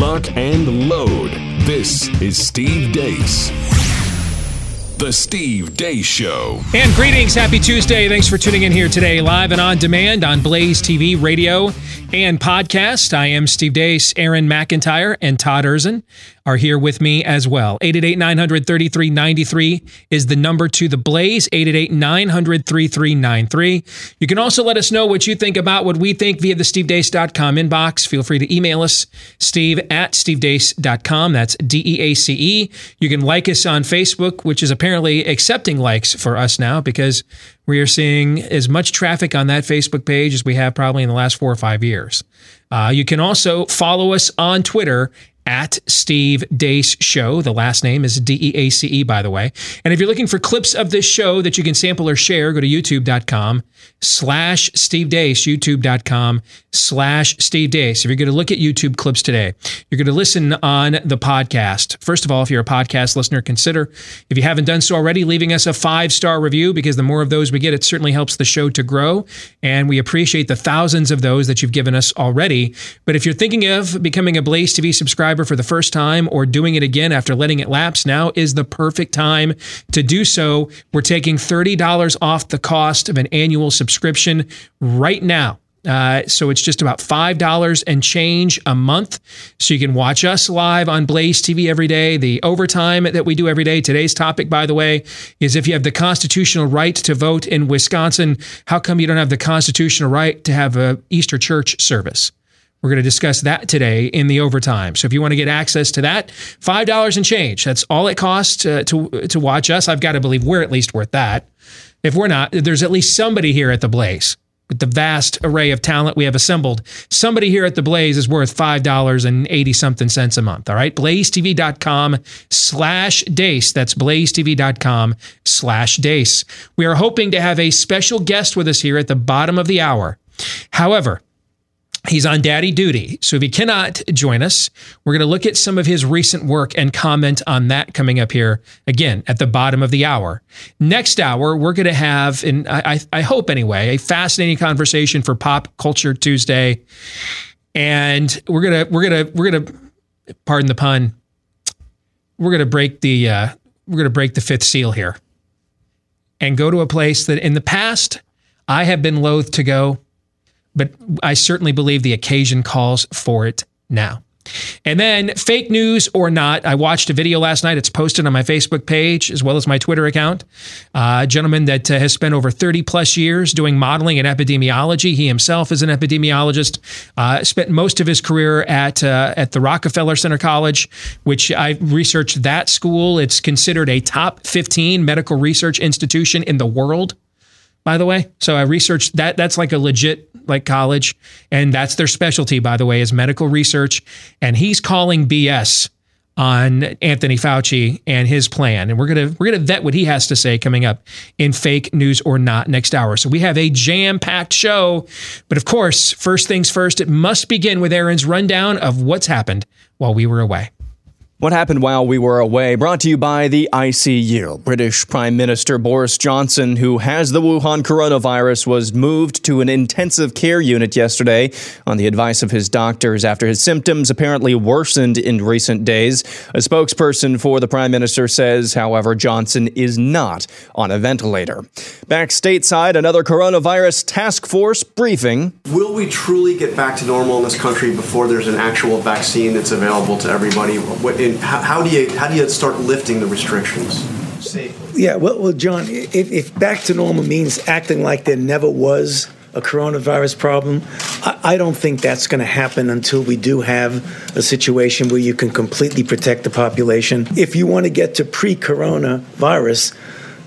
lock, and load. This is Steve Deace. The Steve Deace Show. And greetings. Happy Tuesday. Thanks for tuning in here today, live and on demand on Blaze TV, radio, and podcast. I am Steve Deace, Aaron McIntyre, and Todd Erzen are here with me as well. 888 900 3393 is the number to the Blaze, 888 900 3393. You can also let us know what you think about what we think via the stevedeace.com inbox. Feel free to email us, steve at stevedeace.com. That's D E A C E. You can like us on Facebook, which is apparently accepting likes for us now because we are seeing as much traffic on that Facebook page as we have probably in the last four or five years. Uh, you can also follow us on Twitter at Steve Deace Show. The last name is D E A C E, by the way. And if you're looking for clips of this show that you can sample or share, go to youtube.com slash Steve Deace, youtube.com slash Steve Deace. If you're going to look at YouTube clips today, you're going to listen on the podcast. First of all, if you're a podcast listener, consider, if you haven't done so already, leaving us a five star review because the more of those we get, it certainly helps the show to grow. And we appreciate the thousands of those that you've given us already. But if you're thinking of becoming a Blaze TV subscriber for the first time or doing it again after letting it lapse, now is the perfect time to do so. We're taking $30 off the cost of an annual subscription right now. Uh, so it's just about $5 and change a month. So you can watch us live on Blaze TV every day. The overtime that we do every day. Today's topic, by the way, is if you have the constitutional right to vote in Wisconsin, how come you don't have the constitutional right to have a Easter church service? We're going to discuss that today in the overtime. So if you want to get access to that, five dollars and change. That's all it costs to, to to watch us. I've got to believe we're at least worth that. If we're not, there's at least somebody here at the Blaze with the vast array of talent we have assembled. Somebody here at the Blaze is worth five dollars and eighty something cents a month. All right, blazetv.com slash Deace. That's blazetv.com slash Deace. We are hoping to have a special guest with us here at the bottom of the hour. However. He's on daddy duty. So if he cannot join us, we're going to look at some of his recent work and comment on that coming up here again at the bottom of the hour. Next hour, we're going to have, and I, I hope anyway, a fascinating conversation for Pop Culture Tuesday. And we're gonna we're gonna we're gonna pardon the pun. We're gonna break the uh, we're gonna break the fifth seal here, and go to a place that in the past I have been loath to go but I certainly believe the occasion calls for it now. And then, fake news or not, I watched a video last night. It's posted on my Facebook page as well as my Twitter account. Uh, a gentleman that uh, has spent over 30 plus years doing modeling and epidemiology. He himself is an epidemiologist. Uh, spent most of his career at uh, at the Rockefeller Center College, which I researched that school. It's considered a top 15 medical research institution in the world by the way. So I researched that. That's like a legit like college, and that's their specialty, by the way, is medical research. And he's calling BS on Anthony Fauci and his plan. And we're gonna we're gonna vet what he has to say coming up in fake news or not next hour. So we have a jam-packed show. But of course, first things first, it must begin with Aaron's rundown of what's happened while we were away. What happened while we were away? Brought to you by the ICU. British Prime Minister Boris Johnson, who has the Wuhan coronavirus, was moved to an intensive care unit yesterday on the advice of his doctors after his symptoms apparently worsened in recent days. A spokesperson for the Prime Minister says, however, Johnson is not on a ventilator. Back stateside, another coronavirus task force briefing. Will we truly get back to normal in this country before there's an actual vaccine that's available to everybody? What, how, how, do you how do you start lifting the restrictions safely? Yeah, well, well, John, if, if back to normal means acting like there never was a coronavirus problem, I, I don't think that's going to happen until we do have a situation where you can completely protect the population. If you want to get to pre-coronavirus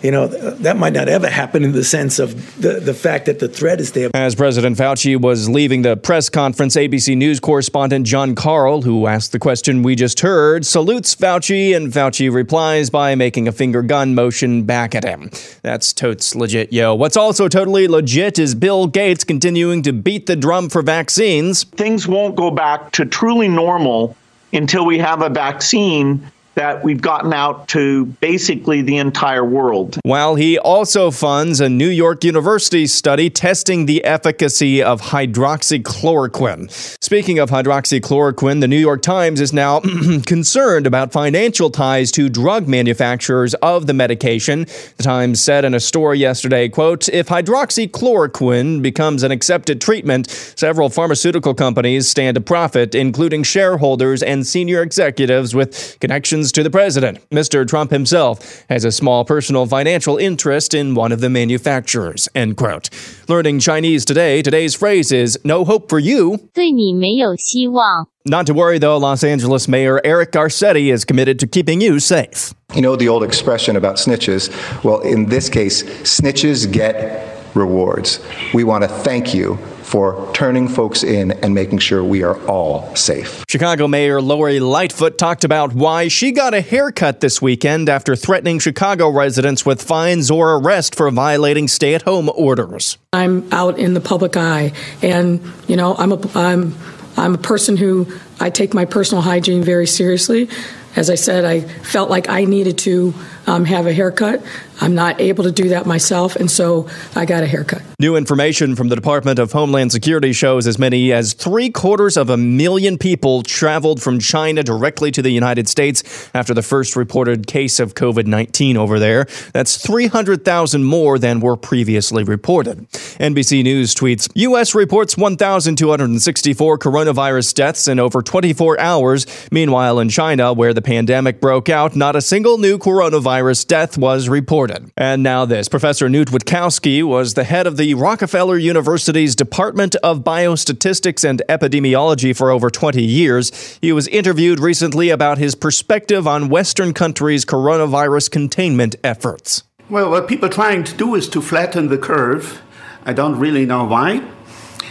you know, that might not ever happen in the sense of the, the fact that the threat is there. As President Fauci was leaving the press conference, ABC News correspondent Jon Karl, who asked the question we just heard, salutes Fauci, and Fauci replies by making a finger gun motion back at him. That's totes legit, yo. What's also totally legit is Bill Gates continuing to beat the drum for vaccines. Things won't go back to truly normal until we have a vaccine that we've gotten out to basically the entire world. While he also funds a New York University study testing the efficacy of hydroxychloroquine. Speaking of hydroxychloroquine, the New York Times is now concerned about financial ties to drug manufacturers of the medication. The Times said in a story yesterday, quote, if hydroxychloroquine becomes an accepted treatment, several pharmaceutical companies stand to profit, including shareholders and senior executives with connections to the president. Mr. Trump himself has a small personal financial interest in one of the manufacturers. End quote. Learning Chinese today, today's phrase is no hope for you. 对你没有希望。 Not to worry though, Los Angeles Mayor Eric Garcetti is committed to keeping you safe. You know the old expression about snitches? Well, in this case, snitches get rewards. We want to thank you for turning folks in and making sure we are all safe. Chicago Mayor Lori Lightfoot talked about why she got a haircut this weekend after threatening Chicago residents with fines or arrest for violating stay at home orders. I'm out in the public eye, and you know, I'm a I'm I'm a person who I take my personal hygiene very seriously. As I said, I felt like I needed to um, have a haircut. I'm not able to do that myself, and so I got a haircut. New information from the Department of Homeland Security shows as many as three quarters of a million people traveled from China directly to the United States after the first reported case of COVID 19 over there. That's 300,000 more than were previously reported. NBC News tweets U.S. reports 1,264 coronavirus deaths in over 24 hours. Meanwhile, in China, where the pandemic broke out, not a single new coronavirus death was reported. And now this Professor Knut Wittkowski was the head of the Rockefeller University's Department of Biostatistics and Epidemiology for over 20 years. He was interviewed recently about his perspective on Western countries' coronavirus containment efforts. Well, what people are trying to do is to flatten the curve. I don't really know why.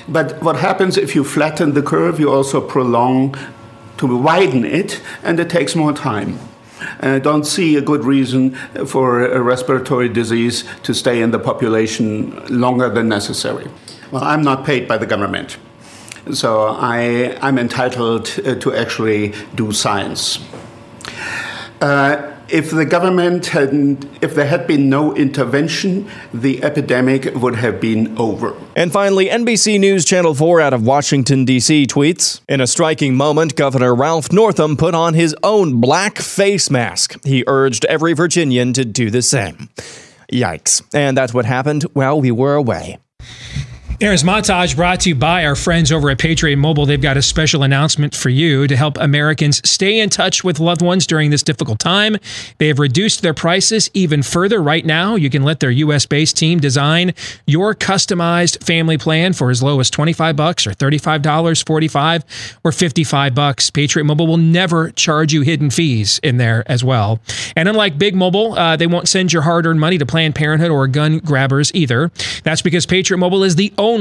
But what happens if you flatten the curve, you also prolong to widen it, and it takes more time. And I don't see a good reason for a respiratory disease to stay in the population longer than necessary. Well, I'm not paid by the government, so I, I'm entitled uh, to actually do science. Uh, if the government hadn't, if there had been no intervention, the epidemic would have been over. And finally, NBC News Channel 4 out of Washington, D.C. tweets In a striking moment, Governor Ralph Northam put on his own black face mask. He urged every Virginian to do the same. Yikes. And that's what happened while we were away. Aaron's montage brought to you by our friends over at Patriot Mobile. They've got a special announcement for you to help Americans stay in touch with loved ones during this difficult time. They have reduced their prices even further. Right now, you can let their US based team design your customized family plan for as low as 25 bucks or $35, 45 or 55 bucks. Patriot Mobile will never charge you hidden fees in there as well. And unlike Big Mobile, uh, they won't send your hard earned money to Planned Parenthood or gun grabbers either. That's because Patriot Mobile is the only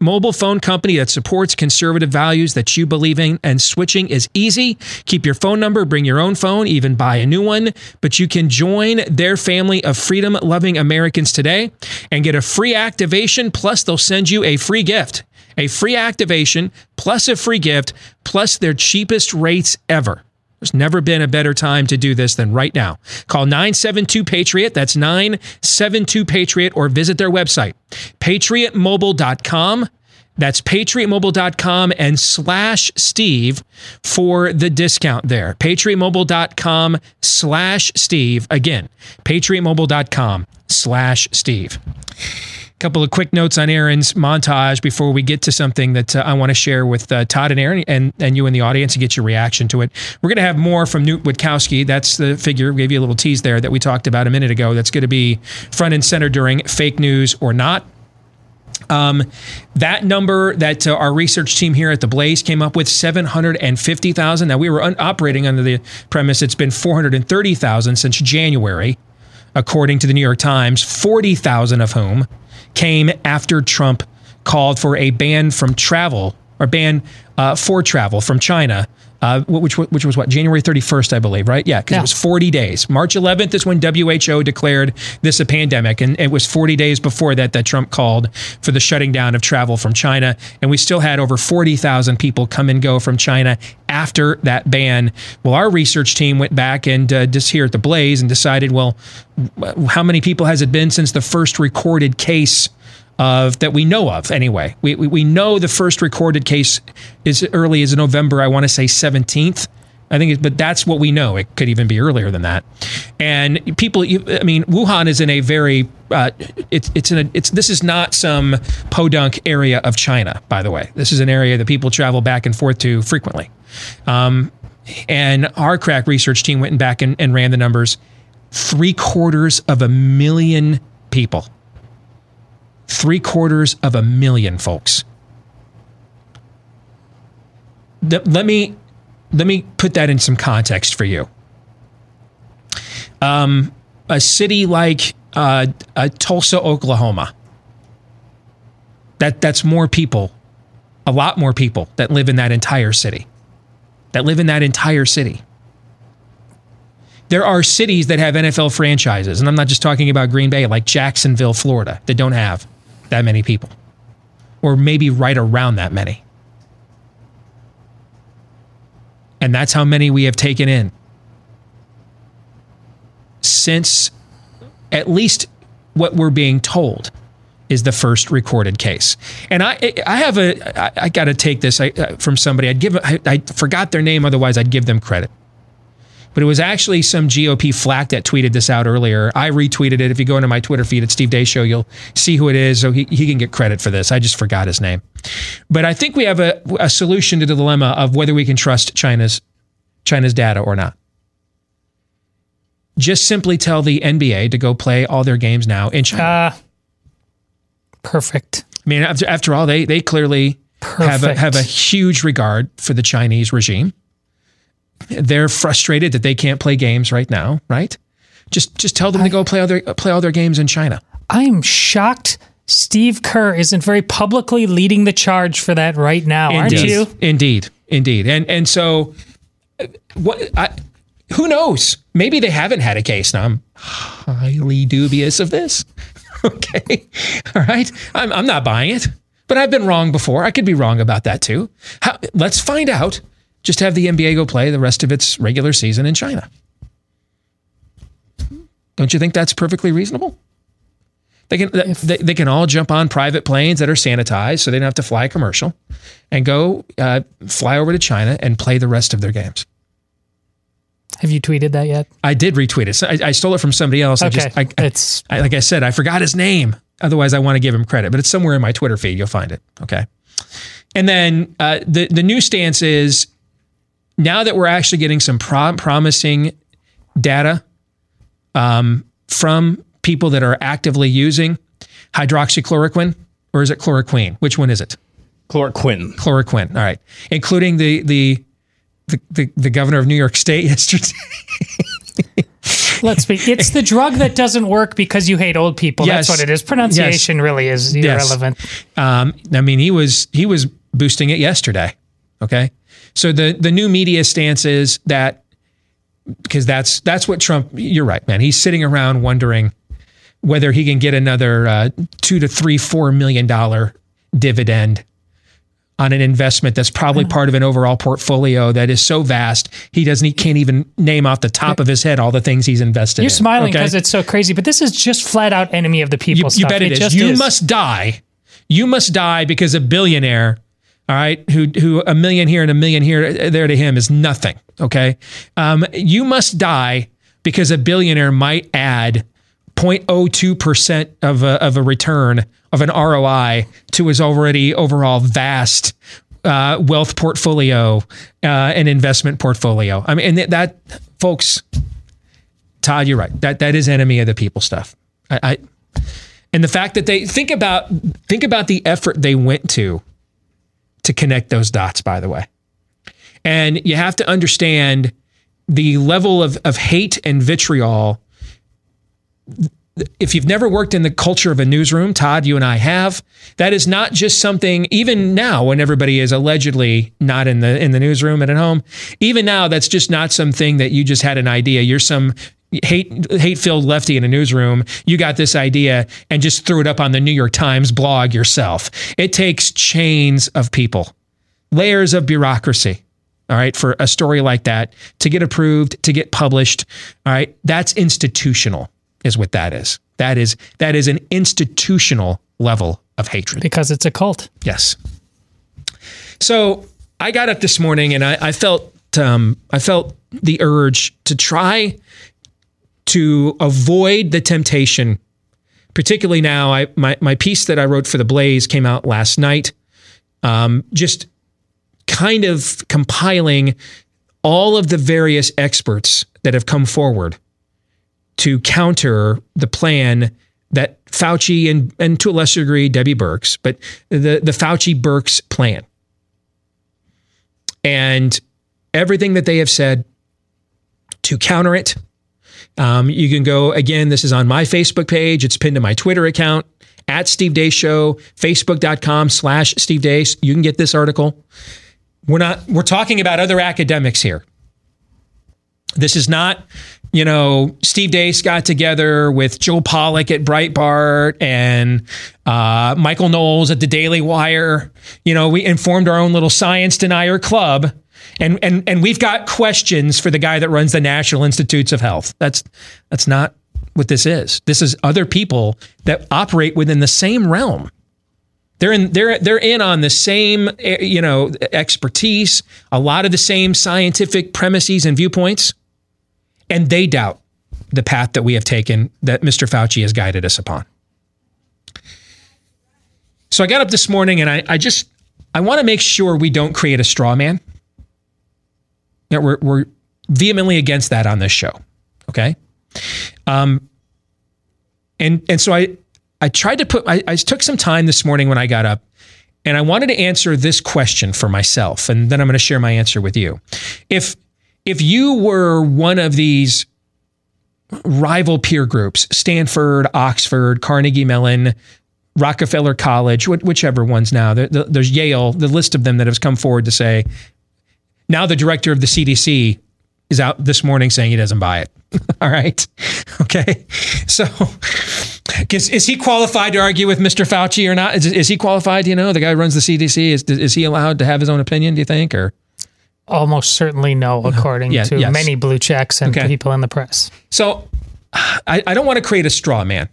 mobile phone company that supports conservative values that you believe in and switching is easy. Keep your phone number bring your own phone even buy a new one. But you can join their family of freedom loving americans today and get a free activation plus they'll send you a free gift. A free activation plus a free gift plus their cheapest rates ever there's never been a better time to do this than right now. Call 972 Patriot. That's 972 Patriot or visit their website, patriotmobile.com. That's patriotmobile.com and slash Steve for the discount there. Patriotmobile.com slash Steve. Again, patriotmobile.com slash Steve couple of quick notes on Aaron's montage before we get to something that uh, I want to share with uh, Todd and Aaron and, and you in the audience and get your reaction to it. We're going to have more from Knut Wittkowski. That's the figure, we gave you a little tease there that we talked about a minute ago. That's going to be front and center during fake news or not. Um, that number that uh, our research team here at the Blaze came up with 750,000. Now we were un- operating under the premise it's been 430,000 since January, according to the New York Times, 40,000 of whom came after Trump called for a ban from travel or ban uh, for travel from China uh, which which was what January 31st, I believe, right? Yeah, because Yeah. it was 40 days. March 11th is when WHO declared this a pandemic, and it was 40 days before that that Trump called for the shutting down of travel from China, and we still had over 40,000 people come and go from China after that ban. Well, our research team went back and uh, just here at the Blaze and decided, well, how many people has it been since the first recorded case? Of that we know of anyway. We, we, we know the first recorded case is early as November, I want to say 17th. I think, but that's what we know. It could even be earlier than that. And people, I mean, Wuhan is in a very, uh, it's it's in a, it's this is not some podunk area of China, by the way. This is an area that people travel back and forth to frequently. Um, and our crack research team went back and, and ran the numbers. Three quarters of a million people three quarters of a million folks. Th- let me let me put that in some context for you. Um, a city like uh, uh, Tulsa, Oklahoma. That that's more people, a lot more people that live in that entire city. That live in that entire city. There are cities that have NFL franchises, and I'm not just talking about Green Bay, like Jacksonville, Florida, that don't have that many people, or maybe right around that many. And that's how many we have taken in since at least what we're being told is the first recorded case. And I, I have a, I, I got to take this uh, from somebody. I'd give, I, I forgot their name, otherwise I'd give them credit. But it was actually some GOP flack that tweeted this out earlier. I retweeted it. If you go into my Twitter feed at Steve Deace Show, you'll see who it is. So he, he can get credit for this. I just forgot his name. But I think we have a, a solution to the dilemma of whether we can trust China's China's data or not. Just simply tell the NBA to go play all their games now in China. Uh, perfect. I mean, after, after all, they they clearly have a, have a huge regard for the Chinese regime. They're frustrated that they can't play games right now, right? Just just tell them to go play all their play all their games in China. I am shocked Steve Kerr isn't very publicly leading the charge for that right now, aren't you? Indeed, indeed, and and so uh, what? I, who knows? Maybe they haven't had a case. Now I'm highly dubious of this. okay, all right. I'm I'm not buying it, but I've been wrong before. I could be wrong about that too. How, let's find out. Just have the NBA go play the rest of its regular season in China. Don't you think that's perfectly reasonable? They can they, they can all jump on private planes that are sanitized, so they don't have to fly a commercial, and go uh, fly over to China and play the rest of their games. Have you tweeted that yet? I did retweet it. So I, I stole it from somebody else. I Okay, just, I, it's I, like I said, I forgot his name. Otherwise, I want to give him credit, but it's somewhere in my Twitter feed. You'll find it. Okay. And then uh, the the new stance is now that we're actually getting some pro- promising data um, from people that are actively using hydroxychloroquine, or is it chloroquine? Which one is it? Chloroquine. Chloroquine. All right, including the the the, the, the governor of New York State yesterday. let's be it's the drug that doesn't work because you hate old people. Yes. That's what it is. Pronunciation really is Yes. irrelevant. Um, I mean, he was he was boosting it yesterday. Okay, so the the new media stance is that because that's that's what Trump. You're right, man. He's sitting around wondering whether he can get another uh, two to three four million dollar dividend on an investment that's probably part of an overall portfolio that is so vast he doesn't he can't even name off the top of his head all the things he's invested You're in. smiling okay? because it's so crazy, but this is just flat out enemy of the people you, you bet it is. just You is. must die. You must die because a billionaire, all right, who who a million here and a million here there to him is nothing. Okay, um, you must die because a billionaire might add 0.02 percent of a, of a return of an ROI to his already overall vast uh, wealth portfolio uh, and investment portfolio. I mean, and that, folks, Todd, you're right. That that is enemy of the people stuff. I, I and the fact that they think about think about the effort they went to to connect those dots. By the way, and you have to understand the level of of hate and vitriol if you've never worked in the culture of a newsroom, Todd, you and I have, that is not just something even now when everybody is allegedly not in the in the newsroom and at home, even now that's just not something that you just had an idea. You're some hate hate filled lefty in a newsroom. You got this idea and just threw it up on the New York Times blog yourself. It takes chains of people, layers of bureaucracy. All right, for a story like that to get approved, to get published, all right, that's institutional is what that is. That is that is an institutional level of hatred. Because it's a cult. Yes. So I got up this morning and I, I felt um, I felt the urge to try to avoid the temptation. Particularly now, I my my piece that I wrote for the Blaze came out last night. Um, just kind of compiling all of the various experts that have come forward to counter the plan that Fauci and, and to a lesser degree Debbie Birx, but the, the Fauci Birx plan. And everything that they have said to counter it. Um, you can go again, this is on my Facebook page. It's pinned to my Twitter account at Steve Deace Show, facebook.com slash Steve Deace. You can get this article. We're not, we're talking about other academics here. This is not you know, Steve Deace got together with Joel Pollak at Breitbart and uh, Michael Knowles at the Daily Wire. You know, we informed our own little science denier club. And, and, and we've got questions for the guy that runs the National Institutes of Health. That's, that's not what this is. This is other people that operate within the same realm. They're in, they're, they're in on the same, eh, you know, expertise, a lot of the same scientific premises and viewpoints and they doubt the path that we have taken that Mr. Fauci has guided us upon. So I got up this morning and I, I just I want to make sure we don't create a straw man. That we're, we're vehemently against that on this show. Okay. Um, and and so I I tried to put I, I took some time this morning when I got up and I wanted to answer this question for myself, and then I'm going to share my answer with you. If if you were one of these rival peer groups, Stanford, Oxford, Carnegie Mellon, Rockefeller College, whichever ones now, there's Yale, the list of them that has come forward to say, now the director of the CDC is out this morning saying he doesn't buy it. All right. Okay. So is, is, he qualified to argue with Mr. Fauci or not? Is, is he qualified? You know, the guy who runs the CDC. Is, is he allowed to have his own opinion, do you think? Or Almost certainly no, according yeah, to yes. many blue checks and okay. people in the press. So I, I don't want to create a straw man.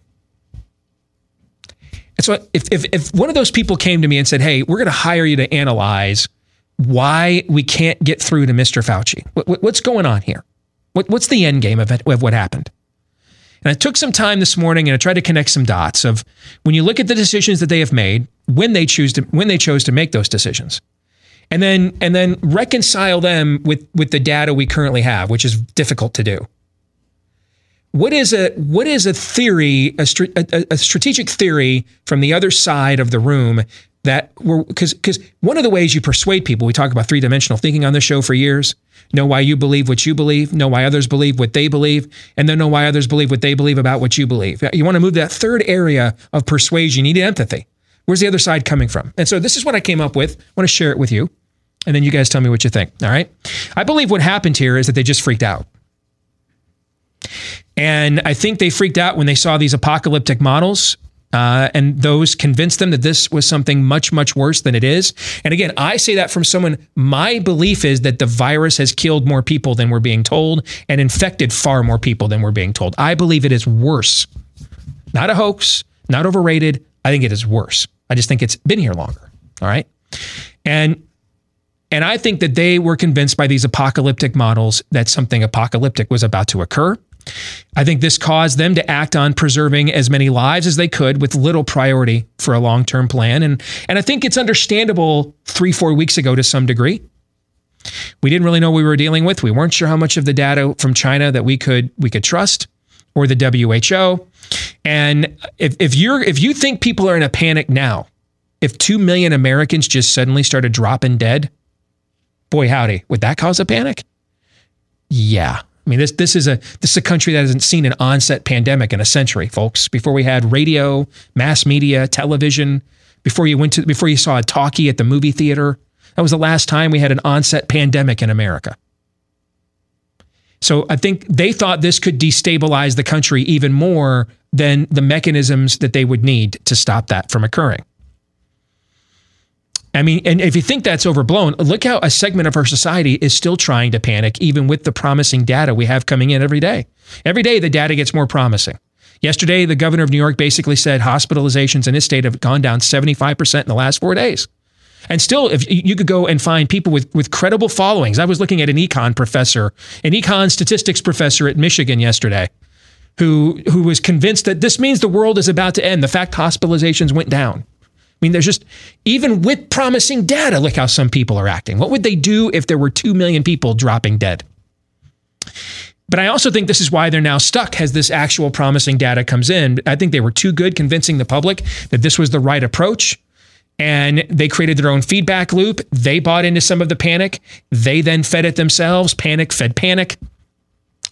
And so if, if, if one of those people came to me and said, hey, we're going to hire you to analyze why we can't get through to Mr. Fauci, what, what's going on here? What, what's the end game of, it, of what happened? And I took some time this morning and I tried to connect some dots of when you look at the decisions that they have made, when they choose to when they chose to make those decisions and then and then reconcile them with with the data we currently have, which is difficult to do. What is a what is a theory, a, a, a strategic theory from the other side of the room that we're because because one of the ways you persuade people, we talk about three dimensional thinking on this show for years. Know why you believe what you believe, know why others believe what they believe, and then know why others believe what they believe about what you believe. You want to move that third area of persuasion. You need empathy. Where's the other side coming from? And so this is what I came up with. I want to share it with you. And then you guys tell me what you think. All right. I believe what happened here is that they just freaked out. And I think they freaked out when they saw these apocalyptic models. Uh, and those convinced them that this was something much, much worse than it is. And again, I say that from someone, my belief is that the virus has killed more people than we're being told and infected far more people than we're being told. I believe it is worse. Not a hoax, not overrated. I think it is worse. I just think it's been here longer. All right. And and I think that they were convinced by these apocalyptic models that something apocalyptic was about to occur. I think this caused them to act on preserving as many lives as they could with little priority for a long term plan. And, and I think it's understandable three, four weeks ago to some degree. We didn't really know what we were dealing with. We weren't sure how much of the data from China that we could we could trust or the WHO. And if, if you're if you think people are in a panic now, if two million Americans just suddenly started dropping dead, boy howdy, would that cause a panic? Yeah, I mean, this this is a this is a country that hasn't seen an onset pandemic in a century, folks. Before we had radio, mass media, television, before you went to before you saw a talkie at the movie theater, that was the last time we had an onset pandemic in America. So I think they thought this could destabilize the country even more than the mechanisms that they would need to stop that from occurring. I mean, and if you think that's overblown, look how a segment of our society is still trying to panic, even with the promising data we have coming in every day. Every day, the data gets more promising. Yesterday, the governor of New York basically said hospitalizations in his state have gone down 75% in the last four days. And still, if you could go and find people with, with credible followings. I was looking at an econ professor, an econ statistics professor at Michigan yesterday, who, who was convinced that this means the world is about to end. The fact hospitalizations went down. I mean, there's just, even with promising data, look how some people are acting. What would they do if there were 2 million people dropping dead? But I also think this is why they're now stuck as this actual promising data comes in. I think they were too good convincing the public that this was the right approach. And they created their own feedback loop. They bought into some of the panic. They then fed it themselves. Panic fed panic.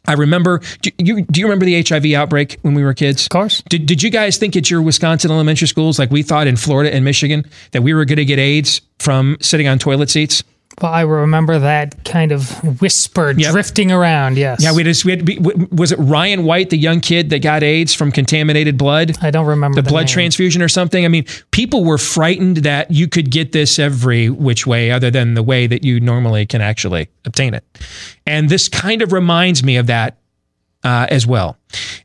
I remember. Do you, do you remember the HIV outbreak when we were kids? Of course. Did, did you guys think at your Wisconsin elementary schools, like we thought in Florida and Michigan, that we were going to get AIDS from sitting on toilet seats? Well, I remember that kind of whisper Yep. drifting around. Yes. Yeah, we just we had was it Ryan White, the young kid that got AIDS from contaminated blood? I don't remember the, the blood name. transfusion or something. I mean, people were frightened that you could get this every which way other than the way that you normally can actually obtain it. And this kind of reminds me of that uh, as well.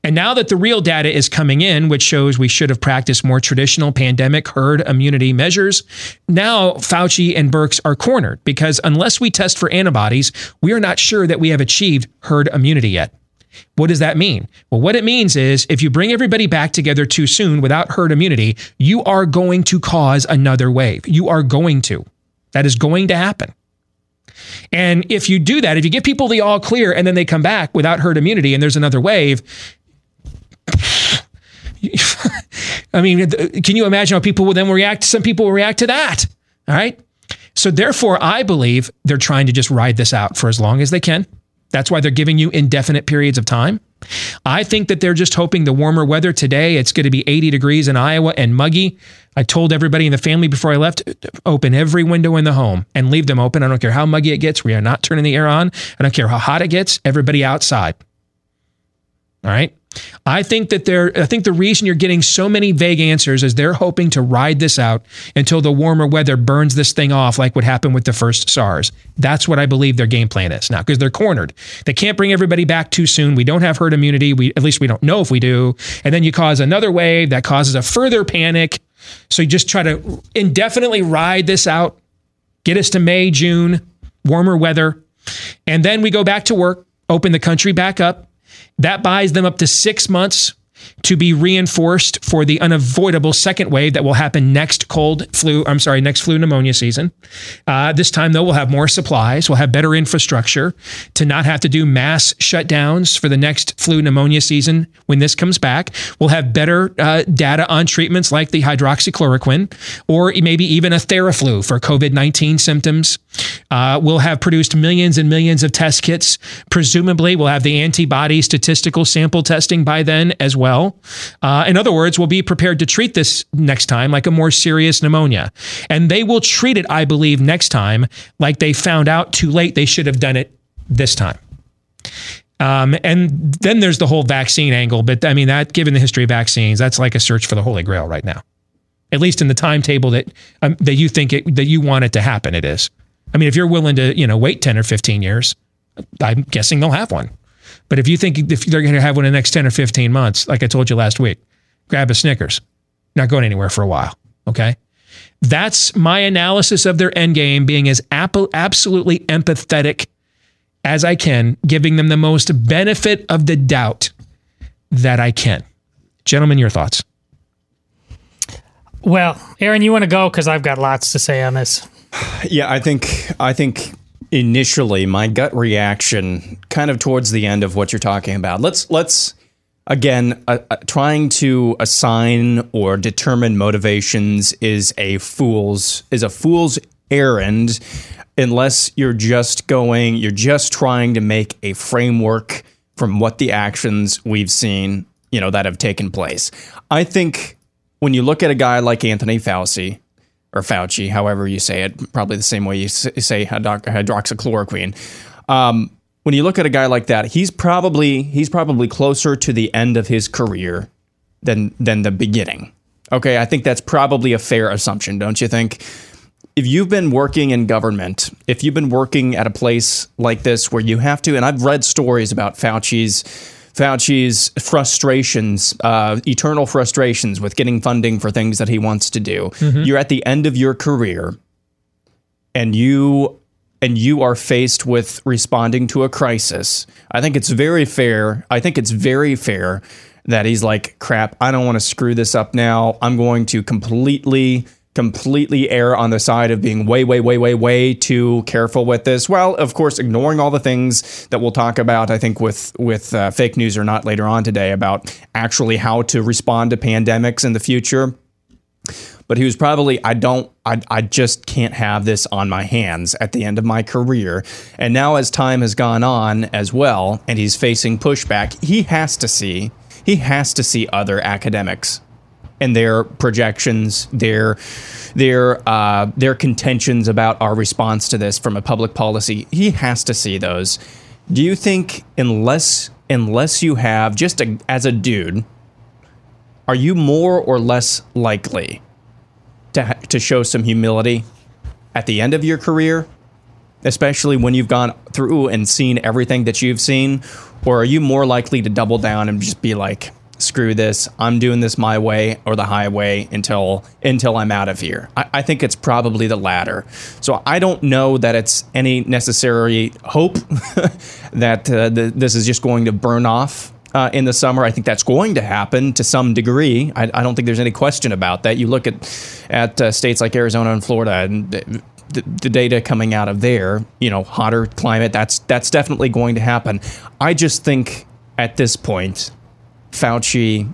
And now that the real data is coming in, which shows we should have practiced more traditional pandemic herd immunity measures, now Fauci and Birx are cornered because unless we test for antibodies, we are not sure that we have achieved herd immunity yet. What does that mean? Well, what it means is if you bring everybody back together too soon without herd immunity, you are going to cause another wave. You are going to. That is going to happen. And if you do that, if you give people the all clear and then they come back without herd immunity and there's another wave, I mean, can you imagine how people will then react? Some people will react to that. All right. So therefore, I believe they're trying to just ride this out for as long as they can. That's why they're giving you indefinite periods of time. I think that they're just hoping the warmer weather today, it's going to be 80 degrees in Iowa and muggy. I told everybody in the family before I left, open every window in the home and leave them open. I don't care how muggy it gets. We are not turning the air on. I don't care how hot it gets. Everybody outside. All right. I think that they're, I think the reason you're getting so many vague answers is they're hoping to ride this out until the warmer weather burns this thing off, like what happened with the first SARS. That's what I believe their game plan is now, because they're cornered. They can't bring everybody back too soon. We don't have herd immunity. We, at least we don't know if we do. And then you cause another wave that causes a further panic. So you just try to indefinitely ride this out, get us to May, June, warmer weather. And then we go back to work, open the country back up. That buys them up to six months to be reinforced for the unavoidable second wave that will happen next cold flu. I'm sorry, next flu pneumonia season. Uh, this time, though, we'll have more supplies. We'll have better infrastructure to not have to do mass shutdowns for the next flu pneumonia season when this comes back. We'll have better uh, data on treatments like the hydroxychloroquine or maybe even a Theraflu for COVID 19 symptoms. Uh, we'll have produced millions and millions of test kits. Presumably, we'll have the antibody statistical sample testing by then as well. Uh, in other words, we'll be prepared to treat this next time like a more serious pneumonia. And they will treat it, I believe, next time like they found out too late they should have done it this time. Um, and then there's the whole vaccine angle. But I mean, that given the history of vaccines, that's like a search for the Holy Grail right now. At least in the timetable that um, that you think it, that you want it to happen, it is. I mean, if you're willing to, you know, wait 10 or 15 years, I'm guessing they'll have one. But if you think if they're going to have one in the next 10 or 15 months, like I told you last week, grab a Snickers. Not going anywhere for a while. Okay. That's my analysis of their end game being as ap- absolutely empathetic as I can, giving them the most benefit of the doubt that I can. Gentlemen, your thoughts. Well, Aaron, you want to go because I've got lots to say on this. Yeah, I think I think initially my gut reaction kind of towards the end of what you're talking about. Let's let's again uh, uh, trying to assign or determine motivations is a fool's is a fool's errand unless you're just going, you're just trying to make a framework from what the actions we've seen, you know, that have taken place. I think when you look at a guy like Anthony Fauci or Fauci, however you say it, probably the same way you say hydroxychloroquine. Um, when you look at a guy like that, he's probably he's probably closer to the end of his career than than the beginning. Okay, I think that's probably a fair assumption, don't you think? If you've been working in government, if you've been working at a place like this where you have to, and I've read stories about Fauci's Fauci's frustrations, uh, eternal frustrations with getting funding for things that he wants to do. Mm-hmm. You're at the end of your career, and you and you are faced with responding to a crisis. I think it's very fair. I think it's very fair that he's like, crap, I don't want to screw this up now. I'm going to completely completely err on the side of being way, way, way, way, way too careful with this. Well, of course, ignoring all the things that we'll talk about, I think, with with uh, fake news or not later on today about actually how to respond to pandemics in the future. But he was probably, I don't, I, I just can't have this on my hands at the end of my career. And now, as time has gone on as well, and he's facing pushback, he has to see, he has to see other academics and their projections, their their uh, their contentions about our response to this from a public policy. He has to see those. Do you think unless unless you have just a, as a dude, are you more or less likely to ha- to show some humility at the end of your career, especially when you've gone through and seen everything that you've seen, or are you more likely to double down and just be like, screw this. I'm doing this my way or the highway until until I'm out of here. I, I think it's probably the latter. So I don't know that it's any necessary hope that uh, the, this is just going to burn off. Uh, in the summer, I think that's going to happen to some degree. I, I don't think there's any question about that. You look at at uh, states like Arizona and Florida, and the, the, data coming out of there, you know, hotter climate. That's that's definitely going to happen. I just think at this point, Fauci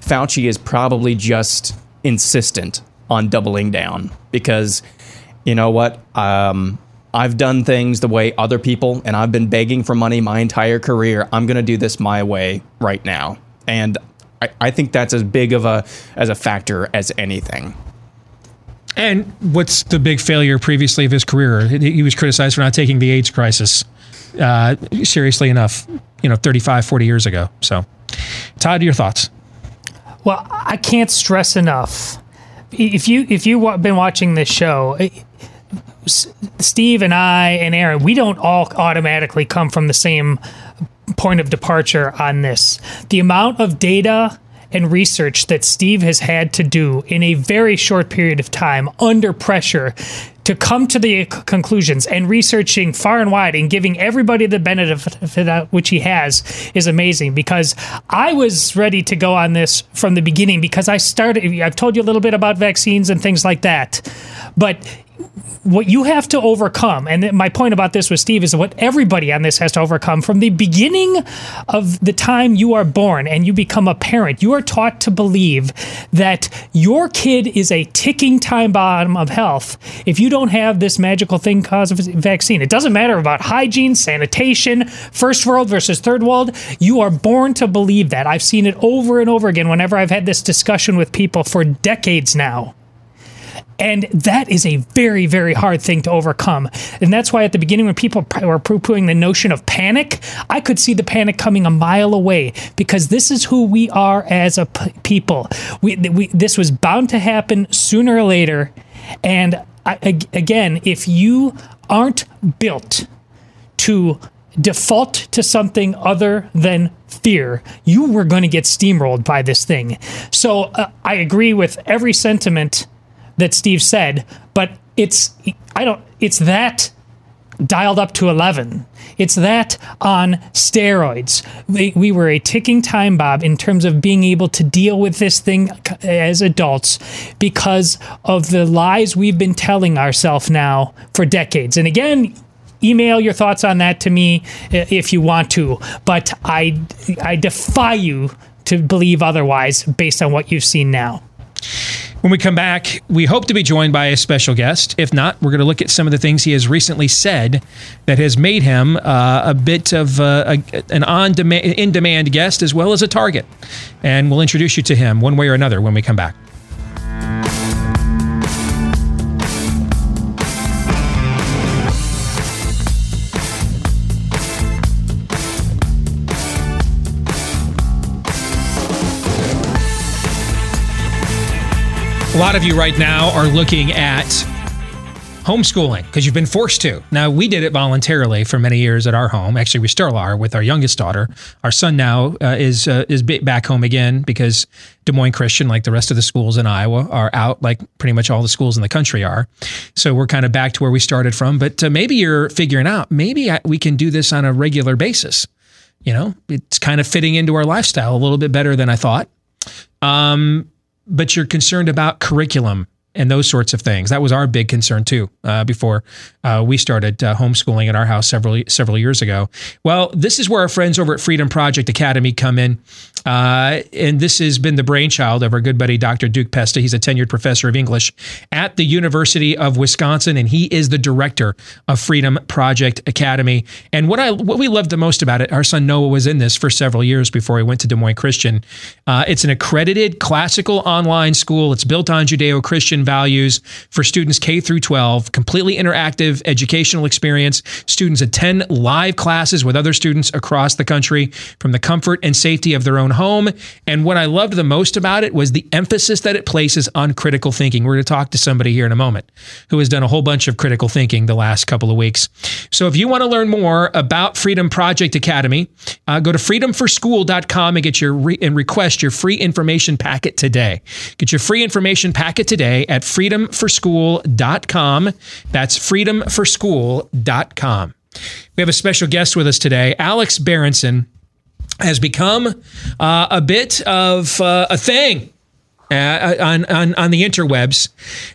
Fauci is probably just insistent on doubling down because you know what um, I've done things the way other people and I've been begging for money my entire career. I'm going to do this my way right now. And I, think that's as big of a as a factor as anything. And what's the big failure previously of his career? He was criticized for not taking the AIDS crisis uh, seriously enough, you know, 35, 40 years ago. So Todd, your thoughts? Well, I can't stress enough. If you if you've been watching this show, eh, Steve and I and Aaron, we don't all automatically come from the same point of departure on this. The amount of data and research that Steve has had to do in a very short period of time under pressure to come to the conclusions. And researching far and wide and giving everybody the benefit of that which he has is amazing because I was ready to go on this from the beginning because I started I've told you a little bit about vaccines and things like that. But what you have to overcome, and my point about this with Steve is what everybody on this has to overcome from the beginning of the time you are born and you become a parent, you are taught to believe that your kid is a ticking time bomb of health if you don't have this magical thing cause of vaccine. It doesn't matter about hygiene, sanitation, first world versus third world. You are born to believe that. I've seen it over and over again whenever I've had this discussion with people for decades now. And that is a very, very hard thing to overcome. And that's why at the beginning, when people were poo pooing the notion of panic, I could see the panic coming a mile away because this is who we are as a people. We, we, this was bound to happen sooner or later. And I, again, if you aren't built to default to something other than fear, you were going to get steamrolled by this thing. So uh, I agree with every sentiment that Steve said, but it's I don't it's that dialed up to 11. It's that on steroids. We, we, were a ticking time bomb in terms of being able to deal with this thing as adults because of the lies we've been telling ourselves now for decades. And again, email your thoughts on that to me if you want to, but I I defy you to believe otherwise based on what you've seen now. When we come back, we hope to be joined by a special guest. If not, we're going to look at some of the things he has recently said that has made him uh, a bit of uh, a, an on demand, in demand guest as well as a target. And we'll introduce you to him one way or another when we come back. A lot of you right now are looking at homeschooling because you've been forced to. Now, we did it voluntarily for many years at our home. Actually, we still are with our youngest daughter. Our son now uh, is uh, is back home again because Des Moines Christian, like the rest of the schools in Iowa, are out, like pretty much all the schools in the country are. So we're kind of back to where we started from. But uh, maybe you're figuring out maybe I, we can do this on a regular basis. You know, it's kind of fitting into our lifestyle a little bit better than I thought. Um, but you're concerned about curriculum and those sorts of things. That was our big concern too uh, before uh, we started uh, homeschooling at our house several several years ago. Well, this is where our friends over at Freedom Project Academy come in. Uh, and this has been the brainchild of our good buddy Dr. Duke Pesta. He's a tenured professor of English at the University of Wisconsin, and he is the director of Freedom Project Academy. And what I what we loved the most about it, our son Noah was in this for several years before he went to Des Moines Christian. Uh, it's an accredited classical online school. It's built on Values for students K through 12. Completely interactive educational experience. Students attend live classes with other students across the country from the comfort and safety of their own home. And what I loved the most about it was the emphasis that it places on critical thinking. We're going to talk to somebody here in a moment who has done a whole bunch of critical thinking the last couple of weeks. So if you want to learn more about Freedom Project Academy, uh, go to freedomforschool.com and get your re- and request your free information packet today. Get your free information packet today at freedomforschool.com. That's freedomforschool.com. We have a special guest with us today, Alex Berenson has become uh, a bit of uh, a thing. Uh, on, on on the interwebs,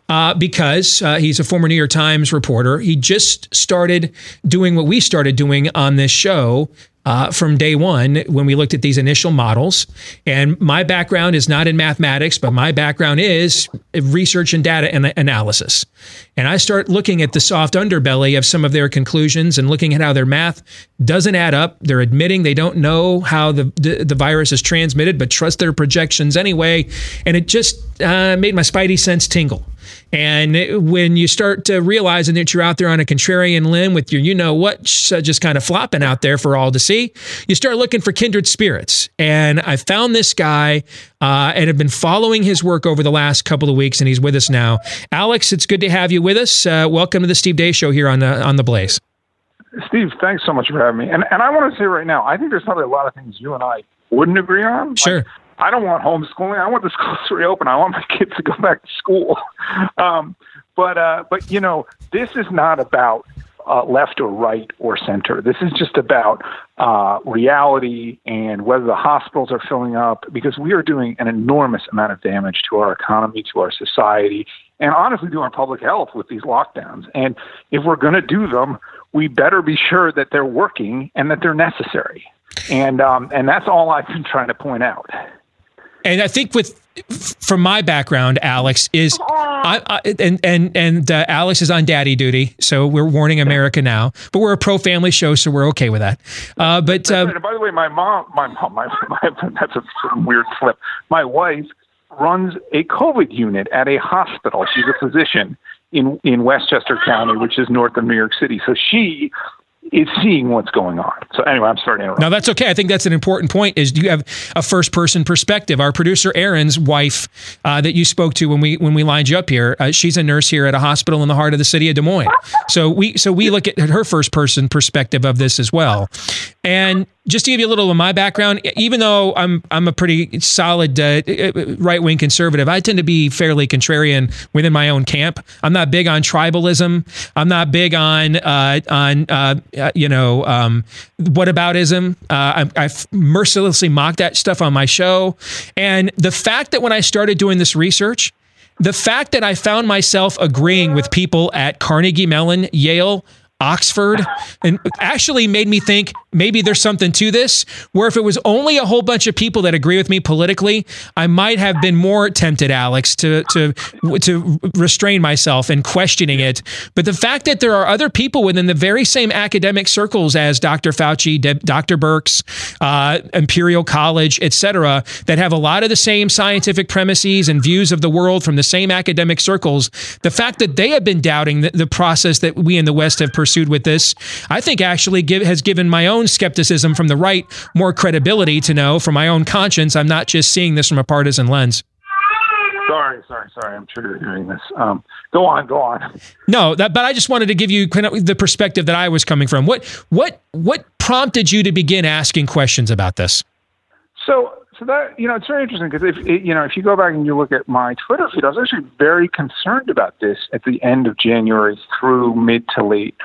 uh, because uh, he's a former New York Times reporter. He just started doing what we started doing on this show uh, from day one when we looked at these initial models. And my background is not in mathematics, but my background is research and data and analysis. And I start looking at the soft underbelly of some of their conclusions and looking at how their math doesn't add up. They're admitting they don't know how the, the, the virus is transmitted, but trust their projections anyway. And it just uh, made my spidey sense tingle. And when you start to realizing that you're out there on a contrarian limb with your, you know what, just kind of flopping out there for all to see, you start looking for kindred spirits. And I found this guy uh, and have been following his work over the last couple of weeks, and he's with us now. Alex, it's good to have you with us. Uh, welcome to the Steve Deace Show here on the on the Blaze. Steve, thanks so much for having me. And and I want to say right now, I think there's probably a lot of things you and I wouldn't agree on. Sure. Like, I don't want homeschooling. I want the schools to reopen. I want my kids to go back to school. Um, but uh, but you know, this is not about uh, left or right or center. This is just about uh, reality and whether the hospitals are filling up because we are doing an enormous amount of damage to our economy, to our society, and honestly to our public health with these lockdowns. And if we're going to do them, we better be sure that they're working and that they're necessary. And um, and that's all I've been trying to point out. And I think with from my background, Alex is, I, I, and and and uh, Alex is on daddy duty, so we're warning America now. But we're a pro family show, so we're okay with that. Uh, but uh, by the way, my mom, my mom, my, my that's a weird slip. My wife runs a COVID unit at a hospital. She's a physician in in Westchester County, which is north of New York City. So she is seeing what's going on. So anyway, I'm starting to interrupt. No, that's okay. I think that's an important point. Is you have a first person perspective. Our producer Aaron's wife uh, that you spoke to when we when we lined you up here, uh, she's a nurse here at a hospital in the heart of the city of Des Moines. So we so we look at her first person perspective of this as well. And just to give you a little of my background, even though I'm I'm a pretty solid uh, right wing conservative, I tend to be fairly contrarian within my own camp. I'm not big on tribalism. I'm not big on uh, on uh, you know um, whataboutism. Uh, I, I mercilessly mocked that stuff on my show, and the fact that when I started doing this research, the fact that I found myself agreeing with people at Carnegie Mellon, Yale, Oxford, and actually made me think maybe there's something to this. Where if it was only a whole bunch of people that agree with me politically, I might have been more tempted, Alex, to to to restrain myself in questioning it. But the fact that there are other people within the very same academic circles as Dr. Fauci, Dr. Birx, uh, Imperial College, etc., that have a lot of the same scientific premises and views of the world from the same academic circles, the fact that they have been doubting the, the process that we in the West have pursued with this, I think actually give, has given my own skepticism from the right more credibility to know from my own conscience I'm not just seeing this from a partisan lens. Sorry, sorry, sorry. I'm sure you're hearing this. Um, go on, go on. No, that, but I just wanted to give you kind of the perspective that I was coming from. What, what, what prompted you to begin asking questions about this? So, so that you know, it's very interesting because if you know, if you go back and you look at my Twitter feed, I was actually very concerned about this at the end of January through mid to late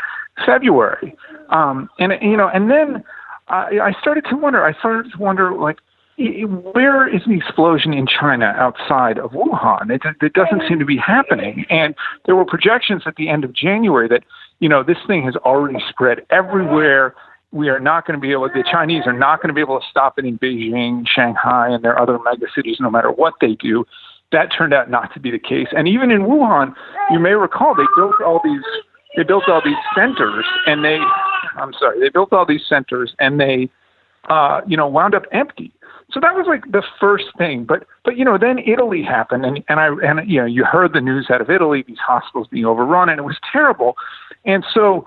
February, um, and you know, and then I, I started to wonder. I started to wonder, like, where is the explosion in China outside of Wuhan? It, it doesn't seem to be happening. And there were projections at the end of January that, you know, this thing has already spread everywhere we are not going to be able, the Chinese are not going to be able to stop it in Beijing, Shanghai, and their other megacities, no matter what they do. That turned out not to be the case. And even in Wuhan, you may recall they built all these, they built all these centers, and they, I'm sorry, they built all these centers, and they, uh, you know, wound up empty. So that was like the first thing. But but you know, then Italy happened, and and I and you know, you heard the news out of Italy, these hospitals being overrun, and it was terrible. And so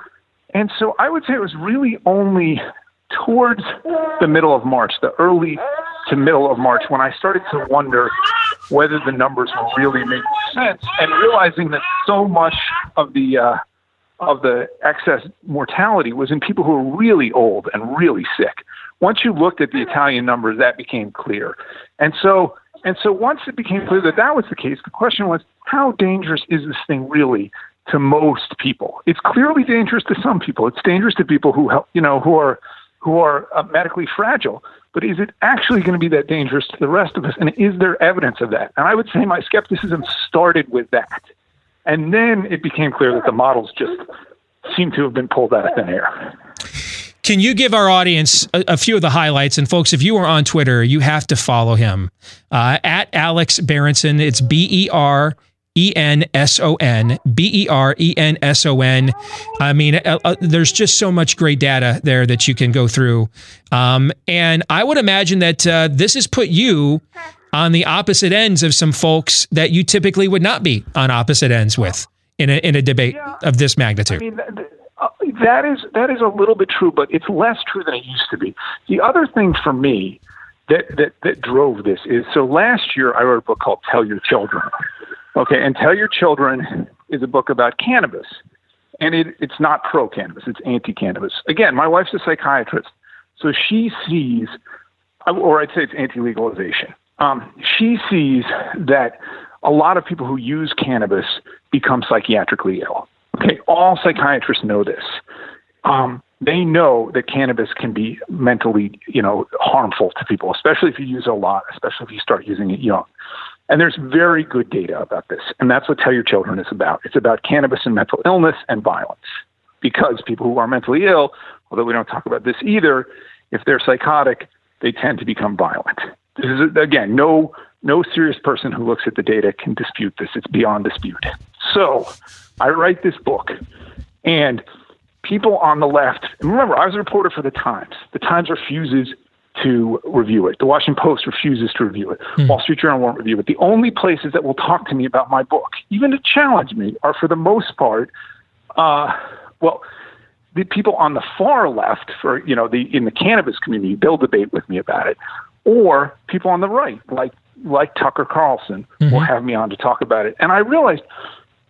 and so I would say it was really only towards the middle of March, the early to middle of March, when I started to wonder whether the numbers were really making sense, and realizing that so much of the uh, of the excess mortality was in people who were really old and really sick. Once you looked at the Italian numbers, that became clear, and so and so once it became clear that that was the case, the question was, how dangerous is this thing really? To most people. It's clearly dangerous to some people. It's dangerous to people who help, you know, who are who are uh, medically fragile. But is it actually going to be that dangerous to the rest of us? And is there evidence of that? And I would say my skepticism started with that. And then it became clear that the models just seem to have been pulled out of thin air. Can you give our audience a, a, few of the highlights? And folks, if you are on Twitter, you have to follow him uh, at Alex Berenson. It's B E R E N S O N, B E R E N S O N. I mean, uh, uh, there's just so much great data there that you can go through. Um, and I would imagine that uh, this has put you on the opposite ends of some folks that you typically would not be on opposite ends with in a, in a debate yeah. of this magnitude. I mean, uh, that is that is a little bit true, but it's less true than it used to be. The other thing for me that that, that drove this is so last year I wrote a book called Tell Your Children Okay, and Tell Your Children is a book about cannabis. And it, it's not pro cannabis, it's anti cannabis. Again, my wife's a psychiatrist. So she sees, or I'd say it's anti legalization. Um, she sees that a lot of people who use cannabis become psychiatrically ill. Okay, all psychiatrists know this. Um, they know that cannabis can be mentally, you know, harmful to people, especially if you use a lot, especially if you start using it young. And there's very good data about this. And that's what Tell Your Children is about. It's about cannabis and mental illness and violence. Because people who are mentally ill, although we don't talk about this either, if they're psychotic, they tend to become violent. This is, again, no, no serious person who looks at the data can dispute this. It's beyond dispute. So I write this book, and people on the left, remember, I was a reporter for the Times. The Times refuses to review it. The Washington Post refuses to review it. Mm. Wall Street Journal won't review it. The only places that will talk to me about my book, even to challenge me, are for the most part, uh, well, the people on the far left, for you know, the in the cannabis community, they'll debate with me about it, or people on the right, like like Tucker Carlson, mm-hmm. will have me on to talk about it. And I realized,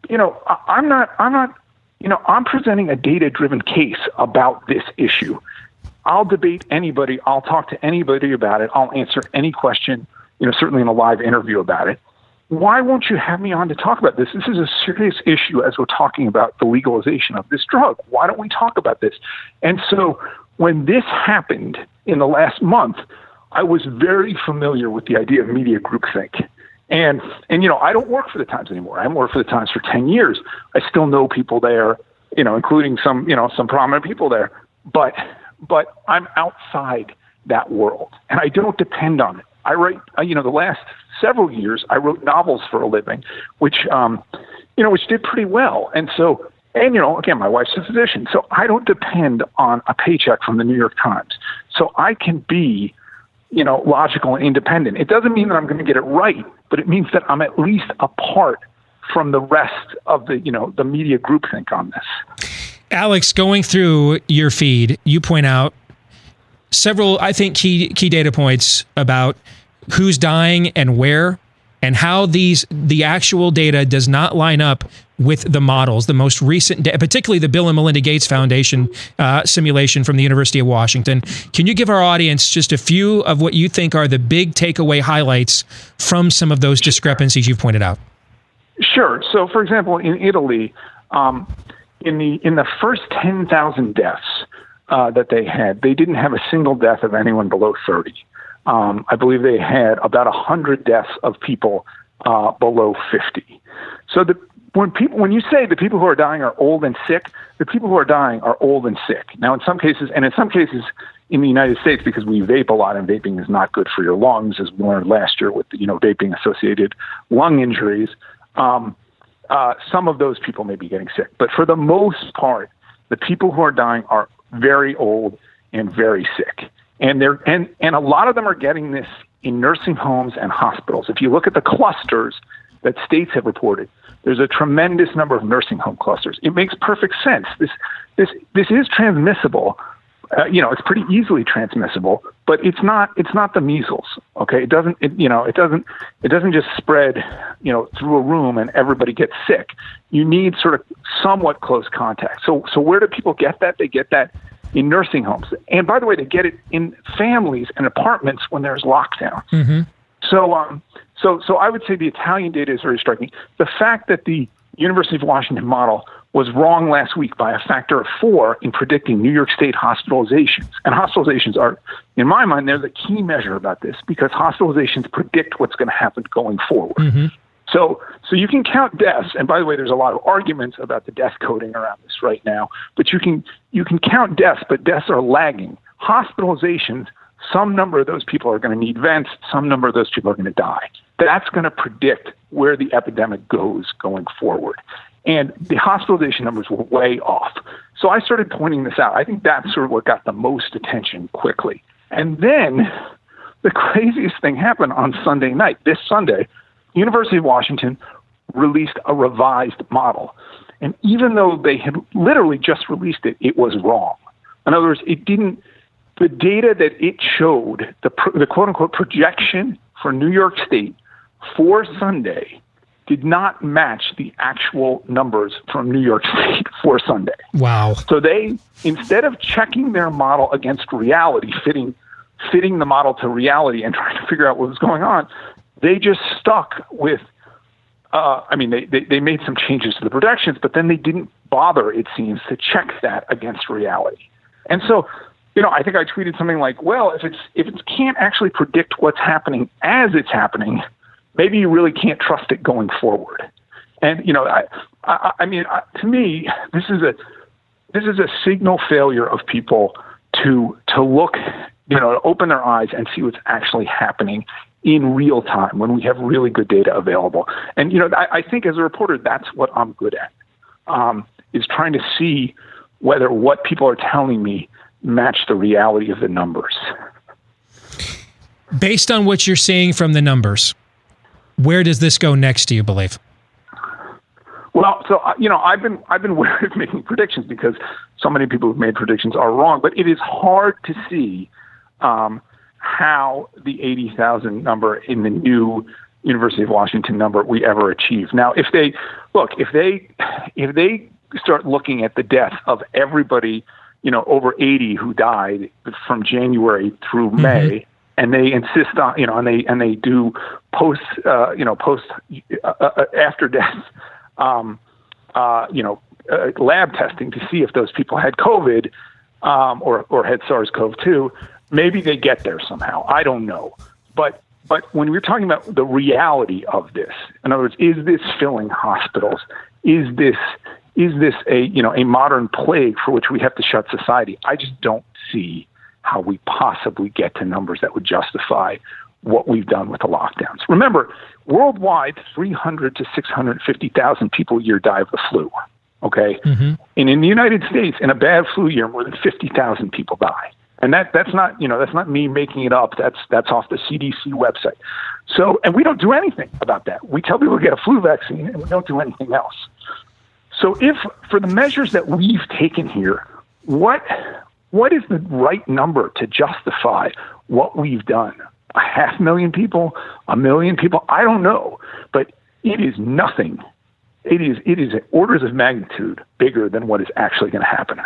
you know, I, I'm not, I'm not, you know, I'm presenting a data-driven case about this issue. I'll debate anybody. I'll talk to anybody about it. I'll answer any question, you know, certainly in a live interview about it. Why won't you have me on to talk about this? This is a serious issue as we're talking about the legalization of this drug. Why don't we talk about this? And so when this happened in the last month, I was very familiar with the idea of media groupthink. And and you know, I don't work for the Times anymore. I haven't worked for the Times for ten years. I still know people there you know, including some, you know, some prominent people there. But, but I'm outside that world, and I don't depend on it. I write, uh, you know, the last several years I wrote novels for a living, which, um, you know, which did pretty well, and so. And you know, again, my wife's a physician, so I don't depend on a paycheck from the New York Times. So I can be you know, logical and independent. It doesn't mean that I'm going to get it right, but it means that I'm at least apart from the rest of the, you know, the media groupthink on this. Alex, going through your feed, you point out several, I think, key key data points about who's dying and where and how these the actual data does not line up with the models, the most recent, particularly the Bill and Melinda Gates Foundation uh, simulation from the University of Washington. Can you give our audience just a few of what you think are the big takeaway highlights from some of those discrepancies you've pointed out? Sure. So, for example, in Italy, um, in the in the first ten thousand deaths uh, that they had, they didn't have a single death of anyone below thirty. Um, I believe they had about 100 deaths of people uh, below 50. So the, when people when you say the people who are dying are old and sick, the people who are dying are old and sick. Now, in some cases, and in some cases in the United States, because we vape a lot and vaping is not good for your lungs, as we learned last year with you know vaping associated lung injuries. Um, uh, some of those people may be getting sick, but for the most part, the people who are dying are very old and very sick and they're and and a lot of them are getting this in nursing homes and hospitals. If you look at the clusters that states have reported, there's a tremendous number of nursing home clusters. It makes perfect sense. This this this is transmissible. Uh, you know, it's pretty easily transmissible, but it's not it's not the measles. Okay, it doesn't it, you know it doesn't it doesn't just spread you know through a room and everybody gets sick. You need sort of somewhat close contact. So so where do people get that? They get that in nursing homes. And by the way, they get it in families and apartments when there's lockdown. Mm-hmm. So, um, so, so I would say the Italian data is very striking. The fact that the University of Washington model was wrong last week by a factor of four in predicting New York State hospitalizations. And hospitalizations are, in my mind, they're the key measure about this because hospitalizations predict what's going to happen going forward. Mm-hmm. So, so you can count deaths, and by the way, there's a lot of arguments about the death coding around this right now. But you can you can count deaths, but deaths are lagging. Hospitalizations, some number of those people are going to need vents. Some number of those people are going to die. That's going to predict where the epidemic goes going forward. And the hospitalization numbers were way off. So I started pointing this out. I think that's sort of what got the most attention quickly. And then the craziest thing happened on Sunday night. This Sunday, University of Washington released a revised model. And even though they had literally just released it, it was wrong. In other words, it didn't, the data that it showed, the, the quote unquote projection for New York State for Sunday did not match the actual numbers from New York State for Sunday. Wow. So they, instead of checking their model against reality, fitting, fitting the model to reality and trying to figure out what was going on, they just stuck with. Uh, I mean, they, they, they made some changes to the projections, but then they didn't bother, it seems, to check that against reality. And so, you know, I think I tweeted something like, "Well, if it's if it can't actually predict what's happening as it's happening, maybe you really can't trust it going forward." And you know, I I, I mean, I, to me, this is a this is a signal failure of people to to look, you know, to open their eyes and see what's actually happening in real time when we have really good data available. And you know, I, I think as a reporter, that's what I'm good at, um, is trying to see whether what people are telling me match the reality of the numbers. Based on what you're seeing from the numbers, where does this go next? Do you believe? Well, so uh, you know, I've been I've been wary of making predictions because so many people who've made predictions are wrong. But it is hard to see um, how the 80,000 number in the new University of Washington number we ever achieve. Now, if they look, if they if they start looking at the death of everybody, you know, over 80 who died from January through mm-hmm. May, and they insist on, you know, and they and they do post, uh, you know, post uh, uh, after death, um, uh, you know, uh, lab testing to see if those people had COVID um, or or had SARS-CoV-2 Maybe they get there somehow. I don't know. But but when we're talking about the reality of this, in other words, is this filling hospitals? Is this is this a you know a modern plague for which we have to shut society? I just don't see how we possibly get to numbers that would justify what we've done with the lockdowns. Remember, worldwide, 300 to 650,000 people a year die of the flu. Okay, Mm-hmm. and in the United States, in a bad flu year, more than 50,000 people die. And that that's not you know that's not me making it up. That's that's off the CDC website. So and we don't do anything about that. We tell people to get a flu vaccine, and we don't do anything else. So if for the measures that we've taken here, what what is the right number to justify what we've done? A half million people, a million people, I don't know, but it is nothing. It is it is orders of magnitude bigger than what is actually going to happen.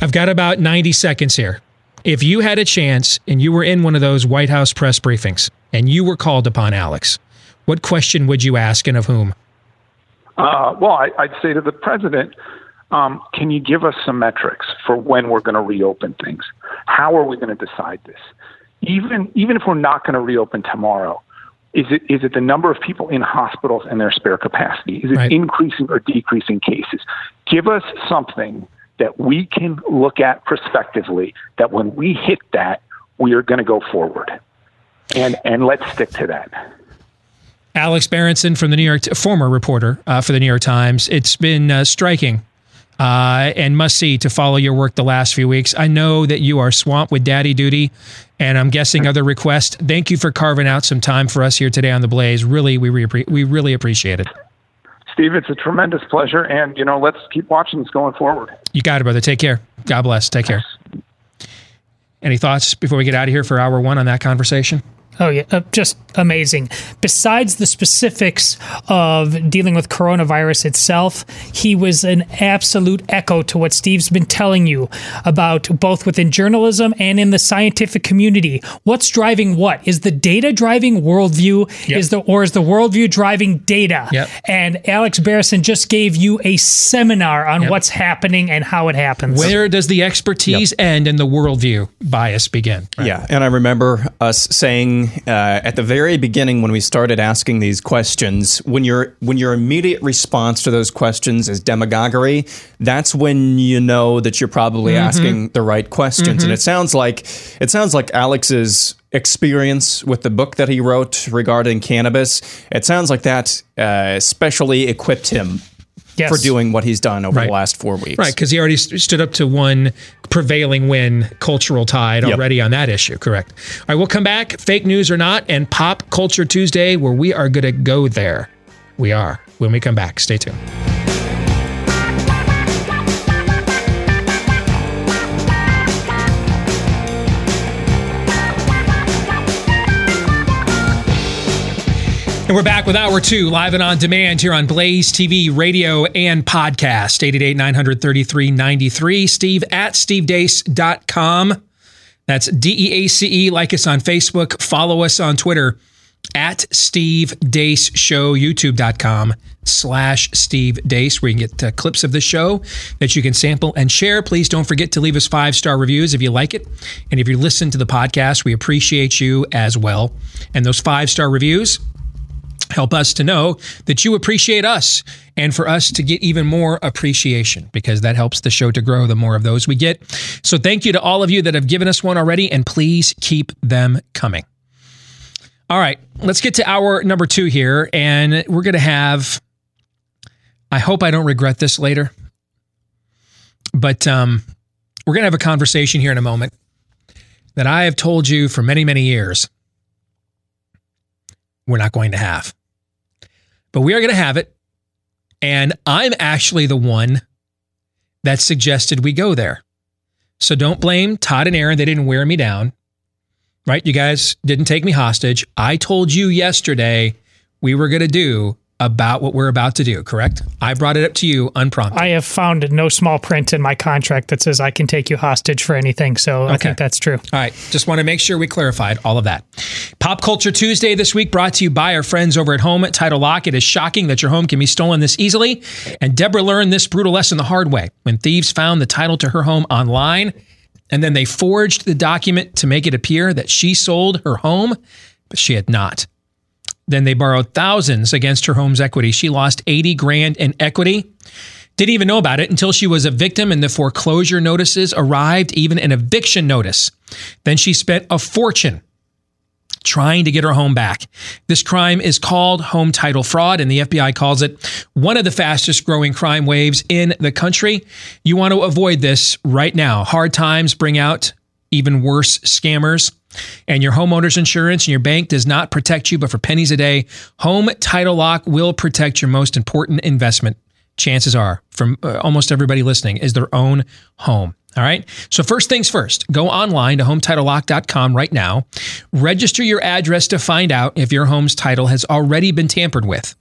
I've got about 90 seconds here. If you had a chance and you were in one of those White House press briefings and you were called upon, Alex, what question would you ask and of whom? Uh, well, I, I'd say to the president, um, can you give us some metrics for when we're going to reopen things? How are we going to decide this? Even even if we're not going to reopen tomorrow, is it is it the number of people in hospitals and their spare capacity? Is it Right. increasing or decreasing cases? Give us something that we can look at prospectively. That when we hit that, we are going to go forward, and and let's stick to that. Alex Berenson from the New York, former reporter uh, for the New York Times. It's been uh, striking uh, and must see to follow your work the last few weeks. I know that you are swamped with daddy duty, and I'm guessing other requests. Thank you for carving out some time for us here today on the Blaze. Really, we re- we really appreciate it. Steve, it's a tremendous pleasure, and you know, let's keep watching this going forward. You got it, brother. Take care. God bless. Take care. Any thoughts before we get out of here for hour one on that conversation? Oh yeah, uh, just amazing. Besides the specifics of dealing with coronavirus itself, he was an absolute echo to what Steve's been telling you about both within journalism and in the scientific community. What's driving what? Is the data driving worldview? Yep. Is the or is the worldview driving data? Yep. And Alex Berenson just gave you a seminar on Yep. what's happening and how it happens. Where does the expertise end and the worldview bias begin? Yeah, and I remember us saying uh, at the very beginning when we started asking these questions, when your when your immediate response to those questions is demagoguery, that's when you know that you're probably Mhm. asking the right questions. Mhm. And it sounds like it sounds like Alex's experience with the book that he wrote regarding cannabis. It sounds like that uh, especially equipped him. Yes. For doing what he's done over Right. the last four weeks. Right, because he already st- stood up to one prevailing win cultural tide Yep. already on that issue. Correct. All right, we'll come back, fake news or not, and Pop Culture Tuesday, where we are going to go there. We are. When we come back, stay tuned. And we're back with hour two, live and on demand here on Blaze TV, radio, and podcast. 888 933 93. Steve at stevedeace.com. That's D E A C E. Like us on Facebook. Follow us on Twitter at Steve Deace Show, youtube.com slash Steve Deace, where you can get uh, clips of the show that you can sample and share. Please don't forget to leave us five star reviews if you like it. And if you listen to the podcast, we appreciate you as well. And those five star reviews help us to know that you appreciate us and for us to get even more appreciation because that helps the show to grow the more of those we get. So thank you to all of you that have given us one already and please keep them coming. All right, let's get to hour number 2 here and we're going to have I hope I don't regret this later. But um we're going to have a conversation here in a moment that I have told you for many many years we're not going to have. But we are going to have it. And I'm actually the one that suggested we go there. So don't blame Todd and Aaron. They didn't wear me down, right? You guys didn't take me hostage. I told you yesterday we were going to do about what we're about to do, correct? I brought it up to you unprompted. I have found no small print in my contract that says I can take you hostage for anything. So I Okay. think that's true. All right. Just want to make sure we clarified all of that. Pop Culture Tuesday this week brought to you by our friends over at home at Title Lock. It is shocking that your home can be stolen this easily. And Deborah learned this brutal lesson the hard way when thieves found the title to her home online and then they forged the document to make it appear that she sold her home, but she had not. Then they borrowed thousands against her home's equity. She lost 80 grand in equity. Didn't even know about it until she was a victim and the foreclosure notices arrived, even an eviction notice. Then she spent a fortune trying to get her home back. This crime is called home title fraud, and the FBI calls it one of the fastest growing crime waves in the country. You want to avoid this right now. Hard times bring out even worse scammers. And your homeowner's insurance and your bank does not protect you, but for pennies a day, Home Title Lock will protect your most important investment. Chances are, from uh, almost everybody listening, is their own home. All right. So, first things first, go online to hometitlelock.com right now. Register your address to find out if your home's title has already been tampered with.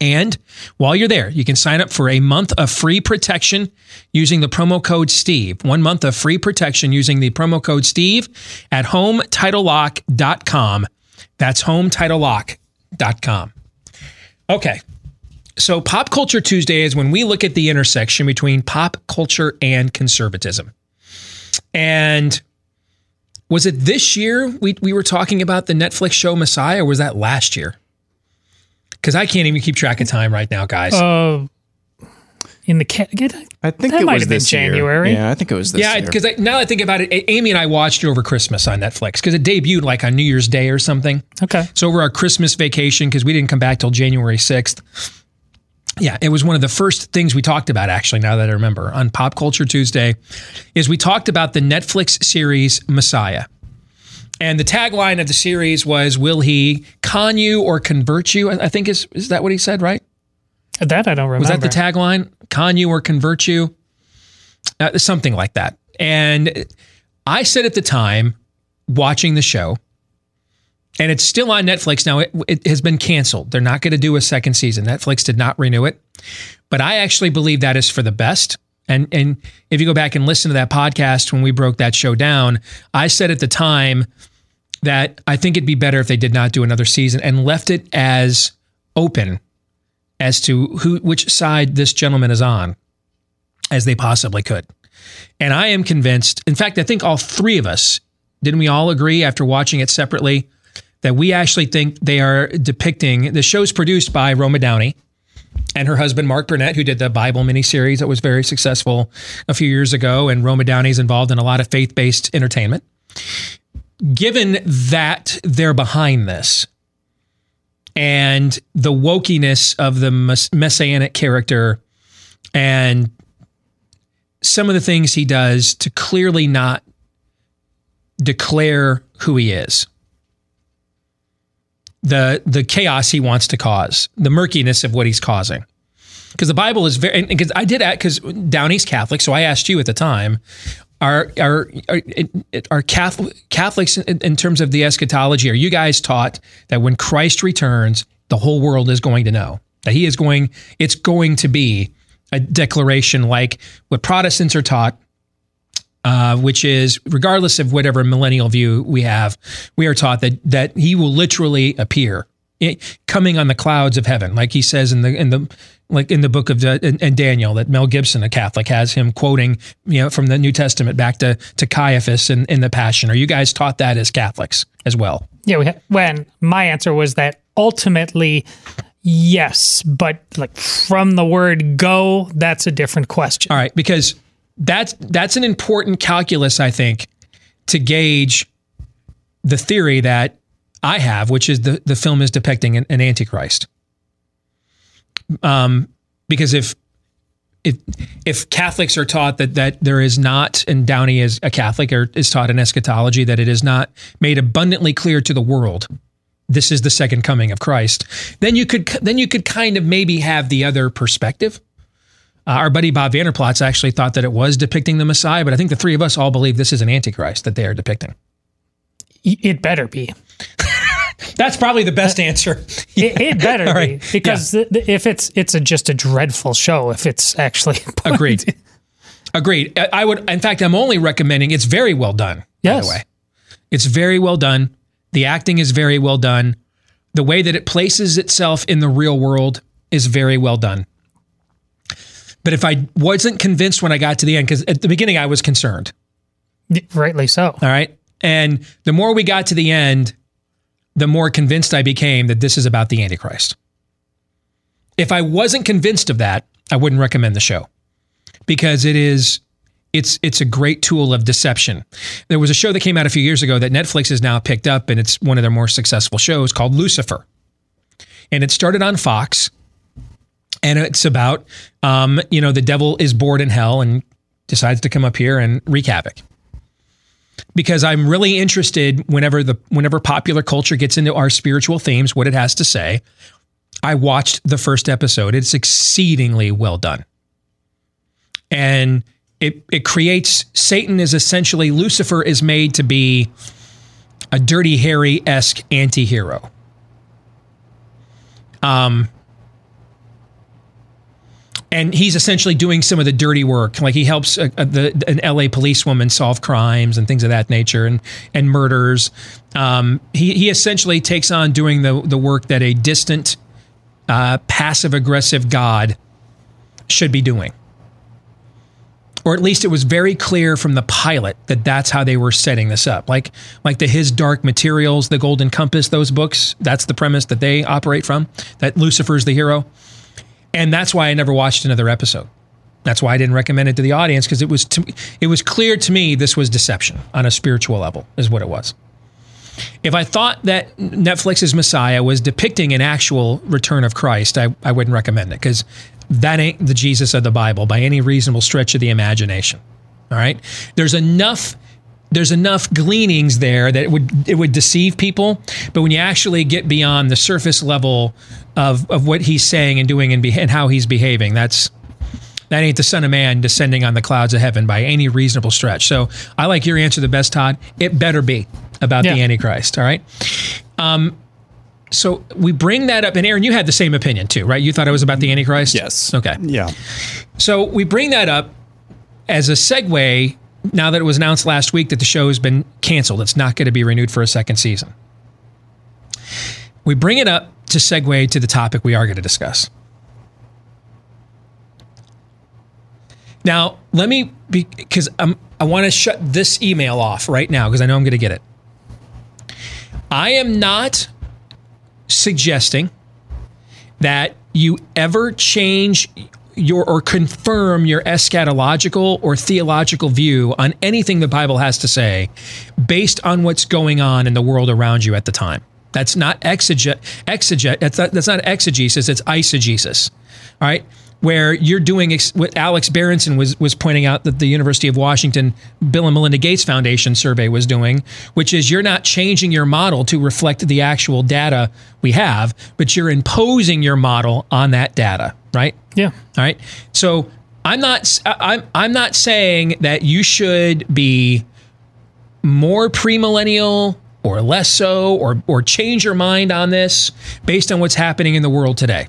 And while you're there, you can sign up for a month of free protection using the promo code Steve. One month of free protection using the promo code Steve at hometitlelock.com. That's hometitlelock.com. Okay. So, Pop Culture Tuesday is when we look at the intersection between pop culture and conservatism. And was it this year we, we were talking about the Netflix show Messiah, or was that last year? Because I can't even keep track of time right now, guys. Uh, in the ca- I think that it might was have been this year. January. Yeah, I think it was this yeah, year. because now I think about it, Amy and I watched it over Christmas on Netflix because it debuted like on New Year's Day or something. Okay. So over our Christmas vacation, because we didn't come back till January 6th. Yeah, it was one of the first things we talked about, actually, now that I remember, on Pop Culture Tuesday, is we talked about the Netflix series Messiah. And the tagline of the series was, Will he con you or convert you? I think is is that what he said, right? That I don't remember. Was that the tagline? Con you or convert you? Uh, something like that. And I said at the time, watching the show, and it's still on Netflix now. It, it has been canceled. They're not going to do a second season. Netflix did not renew it. But I actually believe that is for the best. And and if you go back and listen to that podcast when we broke that show down, I said at the time that I think it'd be better if they did not do another season and left it as open as to who which side this gentleman is on as they possibly could. And I am convinced, in fact, I think all three of us, didn't we all agree after watching it separately that we actually think they are depicting the show's produced by Roma Downey and her husband Mark Burnett, who did the Bible miniseries that was very successful a few years ago, and Roma Downey's involved in a lot of faith-based entertainment. Given that they're behind this, and the wokiness of the mess- messianic character and some of the things he does to clearly not declare who he is the the chaos he wants to cause the murkiness of what he's causing because the bible is very because i did because downey's catholic so i asked you at the time are are are, are Catholic, Catholics in, in terms of the eschatology? Are you guys taught that when Christ returns, the whole world is going to know that He is going? It's going to be a declaration like what Protestants are taught, uh, which is regardless of whatever millennial view we have, we are taught that that He will literally appear, eh, coming on the clouds of heaven, like He says in the in the like in the book of uh, and, and Daniel that Mel Gibson, a Catholic, has him quoting, you know, from the New Testament back to to Caiaphas in, in the Passion. Are you guys taught that as Catholics as well? Yeah, we ha- when my answer was that ultimately yes, but like from the word go, that's a different question. All right, because that's that's an important calculus, I think, to gauge the theory that I have, which is the the film is depicting an, an antichrist. Um, because if if if Catholics are taught that that there is not, and Downey is a Catholic or is taught in eschatology that it is not made abundantly clear to the world, this is the second coming of Christ. Then you could then you could kind of maybe have the other perspective. Uh, our buddy Bob Vander Plaats actually thought that it was depicting the Messiah, but I think the three of us all believe this is an antichrist that they are depicting. It better be. That's probably the best answer. It, it better All be right. because th- if it's it's a, just a dreadful show, if it's actually Agreed. Agreed. I- I would, in fact, I'm only recommending. It's very well done. By Yes. the way, it's very well done. The acting is very well done. The way that it places itself in the real world is very well done. But if I wasn't convinced when I got to the end, because at the beginning I was concerned. rightly so. All right. And the more we got to the end, the more convinced I became that this is about the Antichrist. If I wasn't convinced of that, I wouldn't recommend the show because it is it's it's a great tool of deception. There was a show that came out a few years ago that Netflix has now picked up, and it's one of their more successful shows called Lucifer, and it started on Fox, and it's about um, you know the devil is bored in hell and decides to come up here and wreak havoc. Because I'm really interested whenever the whenever popular culture gets into our spiritual themes, what it has to say. I watched the first episode. It's exceedingly well done. And it it creates Satan is essentially Lucifer is made to be a dirty Harry esque anti-hero. Um and he's essentially doing some of the dirty work. Like he helps a, a, the, an LA policewoman solve crimes and things of that nature, and and murders. Um, he he essentially takes on doing the the work that a distant, uh, passive aggressive god should be doing or at least it was very clear from the pilot that that's how they were setting this up. Like like the His Dark Materials, the Golden Compass, those books. That's the premise that they operate from. That Lucifer's the hero, and that's why I never watched another episode. That's why I didn't recommend it to the audience because it was to, it was clear to me this was deception on a spiritual level is what it was. If I thought that Netflix's Messiah was depicting an actual return of Christ, I, I wouldn't recommend it because that ain't the Jesus of the Bible by any reasonable stretch of the imagination. All right. There's enough there's enough gleanings there that it would it would deceive people, but when you actually get beyond the surface level of of what he's saying and doing and, be, and how he's behaving, that's that ain't the Son of Man descending on the clouds of heaven by any reasonable stretch. So I like your answer the best, Todd. It better be about yeah. the Antichrist. All right. Um, so we bring that up, and Aaron, you had the same opinion too, right? You thought it was about the Antichrist. Yes. Okay. Yeah. So we bring that up as a segue. Now that it was announced last week that the show has been canceled, it's not going to be renewed for a second season. We bring it up to segue to the topic we are going to discuss. Now, let me be because I want to shut this email off right now because I know I'm going to get it. I am not suggesting that you ever change your or confirm your eschatological or theological view on anything the Bible has to say based on what's going on in the world around you at the time. That's not exeget, exeget that's not, that's not exegesis, it's eisegesis. All right? Where you're doing ex- what Alex Berenson was was pointing out that the University of Washington Bill and Melinda Gates Foundation survey was doing, which is you're not changing your model to reflect the actual data we have, but you're imposing your model on that data, right? Yeah. All right. So I'm not I'm I'm not saying that you should be more premillennial or less so or or change your mind on this based on what's happening in the world today.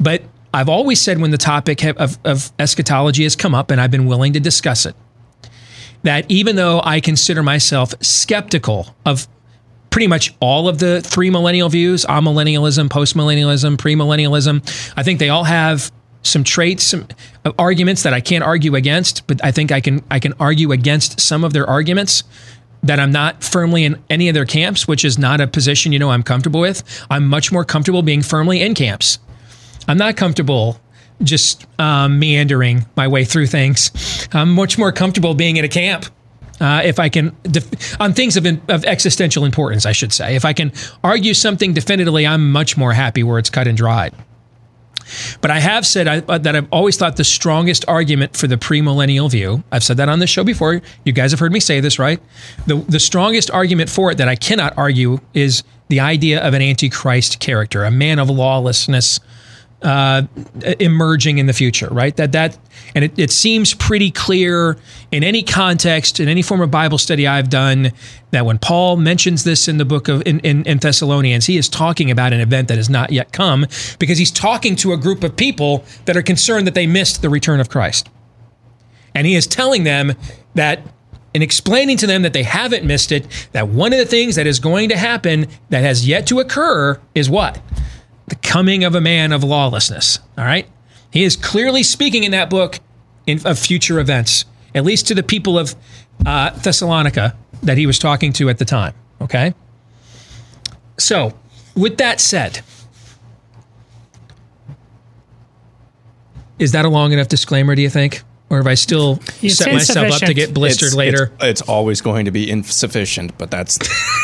But I've always said when the topic of, of eschatology has come up, and I've been willing to discuss it, that even though I consider myself skeptical of pretty much all of the three millennial views amillennialism, postmillennialism, premillennialism I think they all have some traits, some uh, arguments that I can't argue against, but I think I can I can argue against some of their arguments that I'm not firmly in any of their camps, which is not a position you know I'm comfortable with. I'm much more comfortable being firmly in camps. I'm not comfortable just um, meandering my way through things. I'm much more comfortable being in a camp. Uh, if I can, def- on things of, in, of existential importance, I should say. If I can argue something definitively, I'm much more happy where it's cut and dried. But I have said I, uh, that I've always thought the strongest argument for the premillennial view, I've said that on this show before. You guys have heard me say this, right? The, the strongest argument for it that I cannot argue is the idea of an antichrist character, a man of lawlessness uh, emerging in the future, right? That that and it, it seems pretty clear in any context, in any form of Bible study I've done, that when Paul mentions this in the book of in, in, in Thessalonians, he is talking about an event that has not yet come because he's talking to a group of people that are concerned that they missed the return of Christ. And he is telling them that in explaining to them that they haven't missed it, that one of the things that is going to happen that has yet to occur is what? The coming of a man of lawlessness. All right? He is clearly speaking in that book in, of future events, at least to the people of uh, Thessalonica that he was talking to at the time. Okay? So, with that said, Is that a long enough disclaimer? Do you think, or have I still It's set myself up to get blistered It's- later? It's, it's always going to be insufficient, but that's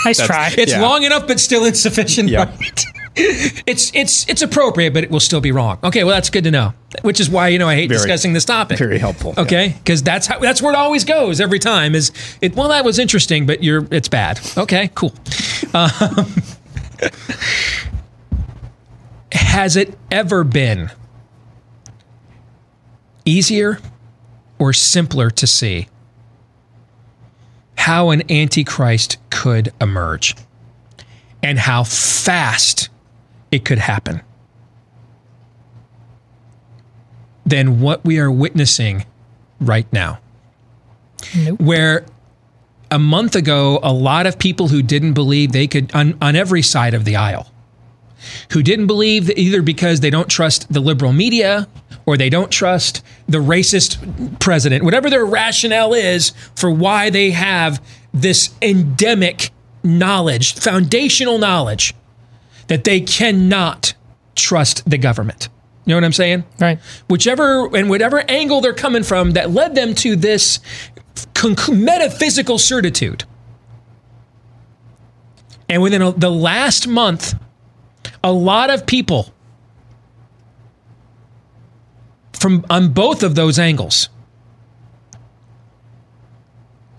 Nice that's- try. It's yeah. long enough, but still insufficient. Yeah. right? It's it's it's appropriate, but it will still be wrong. Okay, well that's good to know. Which is why you know I hate Very- discussing this topic. Very helpful. Okay, because that's how that's where it always goes every time. Is it? Well, that was interesting, but you're it's bad. Okay, cool. Um, has it ever been easier or simpler to see how an antichrist could emerge and how fast it could happen than what we are witnessing right now? Where a month ago, a lot of people who didn't believe they could, on, on every side of the aisle, who didn't believe that either because they don't trust the liberal media or they don't trust the racist president, whatever their rationale is for why they have this endemic knowledge, foundational knowledge, that they cannot trust the government. You know what I'm saying? Right. Whichever and whatever angle they're coming from that led them to this metaphysical certitude. And within a, the last month, a lot of people from on both of those angles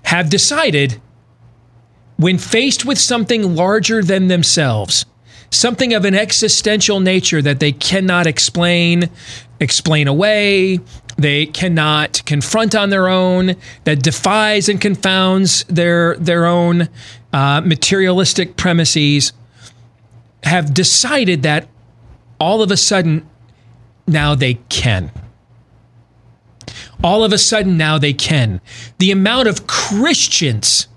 have decided when faced with something larger than themselves, something of an existential nature that they cannot explain, explain away, they cannot confront on their own, that defies and confounds their their own uh, materialistic premises, have decided that all of a sudden now they can. All of a sudden now they can. The amount of Christians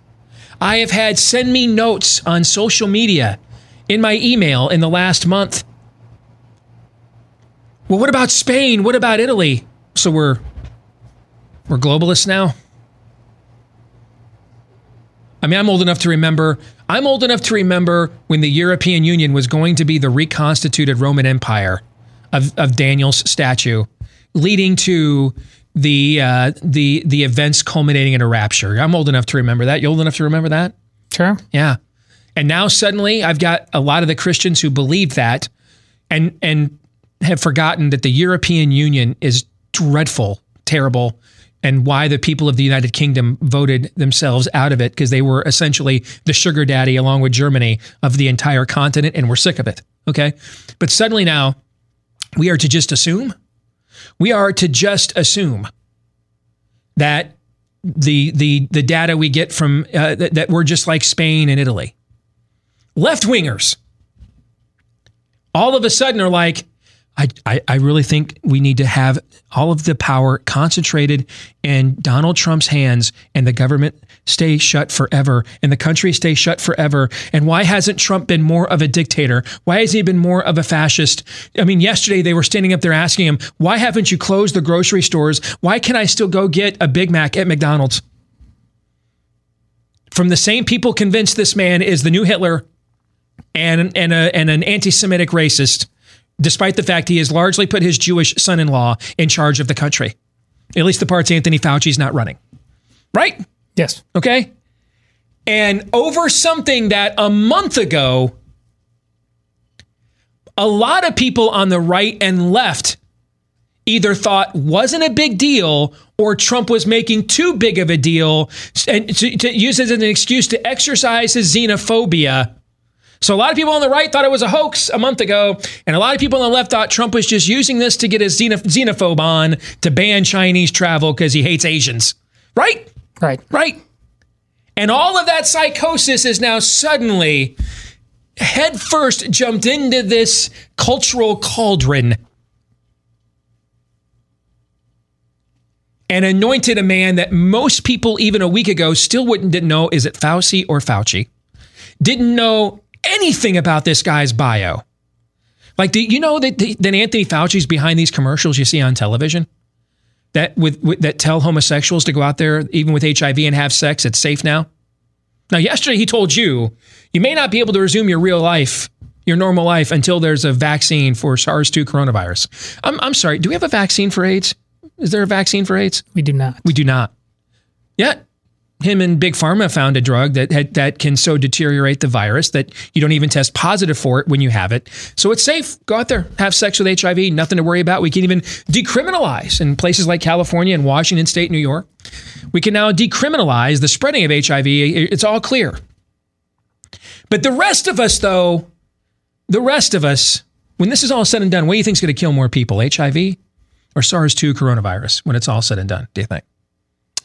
I have had send me notes on social media in my email in the last month. Well, what about Spain? What about Italy? So we're we're globalists now. I mean, I'm old enough to remember. I'm old enough to remember when the European Union was going to be the reconstituted Roman Empire of, of Daniel's statue, leading to the uh, the the events culminating in a rapture. I'm old enough to remember that. You old enough to remember that? Sure. Yeah. And now suddenly I've got a lot of the Christians who believe that and and have forgotten that the European Union is dreadful, terrible, and why the people of the United Kingdom voted themselves out of it because they were essentially the sugar daddy along with Germany of the entire continent and we're sick of it. Okay? But suddenly now we are to just assume we are to just assume that the the the data we get from uh, that, that we're just like Spain and Italy. Left wingers all of a sudden are like, I, I, I really think we need to have all of the power concentrated in Donald Trump's hands and the government stay shut forever and the country stay shut forever. And why hasn't Trump been more of a dictator? Why has he been more of a fascist? I mean, yesterday they were standing up there asking him, why haven't you closed the grocery stores? Why can I still go get a Big Mac at McDonald's? From the same people convinced this man is the new Hitler and and a, and an anti-Semitic racist, despite the fact he has largely put his Jewish son-in-law in charge of the country. At least the parts Anthony Fauci's not running. Right? Yes. Okay. And over something that a month ago, a lot of people on the right and left either thought wasn't a big deal or Trump was making too big of a deal and to, to use it as an excuse to exercise his xenophobia. So a lot of people on the right thought it was a hoax a month ago, and a lot of people on the left thought Trump was just using this to get his xenophobe on to ban Chinese travel because he hates Asians. Right? Right. Right. And all of that psychosis is now suddenly headfirst jumped into this cultural cauldron and anointed a man that most people, even a week ago, still wouldn't didn't know is it Fauci or Fauci? Didn't know anything about this guy's bio. Like, do you know that, that Anthony Fauci's behind these commercials you see on television? That with, with that tell homosexuals to go out there, even with HIV, and have sex. It's safe now. Now, yesterday he told you you may not be able to resume your real life, your normal life until there's a vaccine for SARS-2 coronavirus. I'm, I'm sorry. Do we have a vaccine for AIDS? Is there a vaccine for AIDS? We do not. We do not. Yet, him and Big Pharma found a drug that that can so deteriorate the virus that you don't even test positive for it when you have it. So it's safe. Go out there, have sex with HIV. Nothing to worry about. We can even decriminalize in places like California and Washington State, New York. We can now decriminalize the spreading of HIV. It's all clear. But the rest of us, though, the rest of us, when this is all said and done, what do you think is going to kill more people, HIV or SARS-2 coronavirus? When it's all said and done, do you think?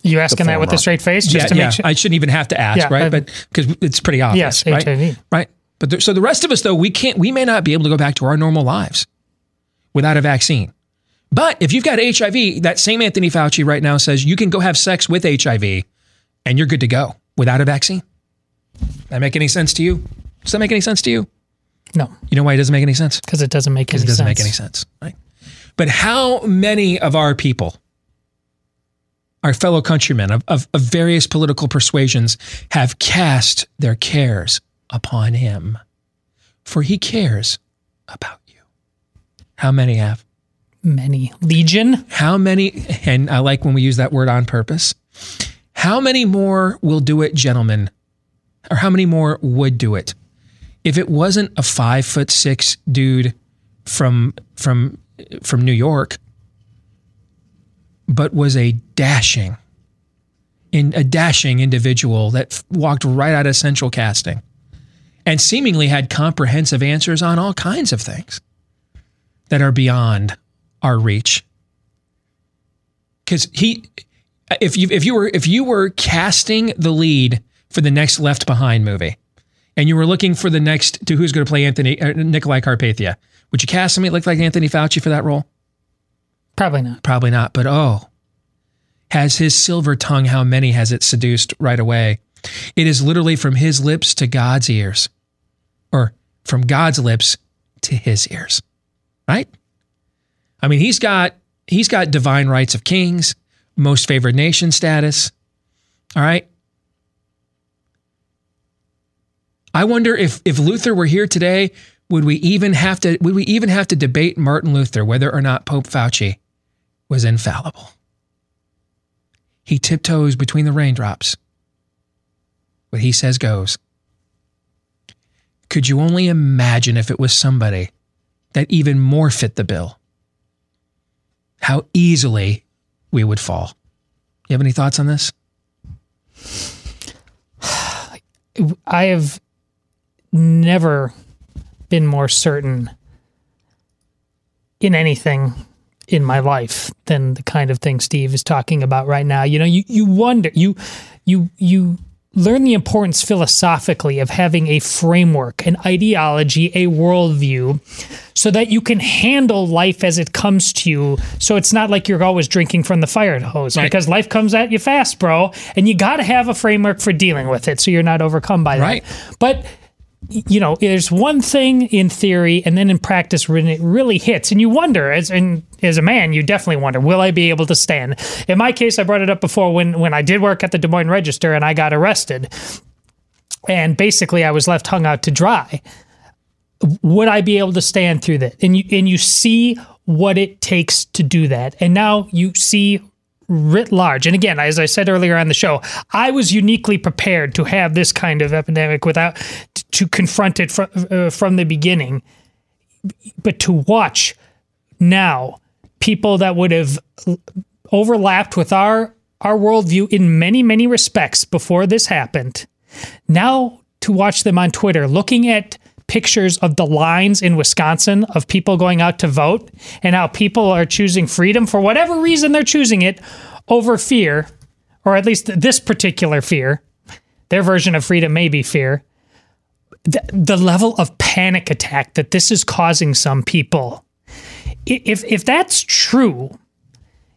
You asking that with a straight face, just yeah, to yeah. make sure. I shouldn't even have to ask, Yeah, right? I- but because it's pretty obvious, Yes, right? HIV. Right. But there, so the rest of us, though, we can't. We may not be able to go back to our normal lives without a vaccine. But if you've got HIV, that same Anthony Fauci right now says you can go have sex with HIV, and you're good to go without a vaccine. That make any sense to you? Does that make any sense to you? No, You know why it doesn't make any sense? because it doesn't make any Because it doesn't sense. make any sense, right? But how many of our people, our fellow countrymen of, of, of various political persuasions, have cast their cares upon him? For he cares about you. How many have? Many legion. How many? And I like when we use that word on purpose. How many more will do it, gentlemen? Or how many more would do it? If it wasn't a five foot six dude from from from New York, but was a dashing, in a dashing individual that f- walked right out of central casting, and seemingly had comprehensive answers on all kinds of things that are beyond our reach. Because he, if you if you were if you were casting the lead for the next Left Behind movie, and you were looking for the next to who's going to play Anthony uh, Nicolae Carpathia, would you cast somebody that looked like Anthony Fauci for that role? Probably not. Probably not. But oh, has his silver tongue? How many has it seduced right away? It is literally from his lips to God's ears, or from God's lips to his ears, right? I mean, he's got he's got divine rights of kings, most favored nation status. All right. I wonder if if Luther were here today, would we even have to would we even have to debate Martin Luther whether or not Pope Fauci was infallible? He tiptoes between the raindrops. What he says goes. Could you only imagine if it was somebody that even more fit the bill? How easily we would fall. You have any thoughts on this? I have never been more certain in anything in my life than the kind of thing Steve is talking about right now. You know, you you wonder you you you learn the importance philosophically of having a framework, an ideology, a worldview, so that you can handle life as it comes to you. So it's not like you're always drinking from the fire hose Right. because life comes at you fast, bro. And you got to have a framework for dealing with it so you're not overcome by that. Right. But you know, there's one thing in theory, and then in practice when it really hits, and you wonder, as and as a man, you definitely wonder, will I be able to stand? In my case, I brought it up before when when I did work at the Des Moines Register and I got arrested, and basically I was left hung out to dry. Would I be able to stand through that? And you and you see what it takes to do that, and now you see writ large. And again, as I said earlier on the show, I was uniquely prepared to have this kind of epidemic without to confront it from uh, from the beginning. But to watch now people that would have overlapped with our our worldview in many many respects before this happened, now to watch them on Twitter looking at pictures of the lines in Wisconsin of people going out to vote and how people are choosing freedom for whatever reason they're choosing it over fear, or at least this particular fear. Their version of freedom may be fear. The, the level of panic attack that this is causing some people. If if that's true,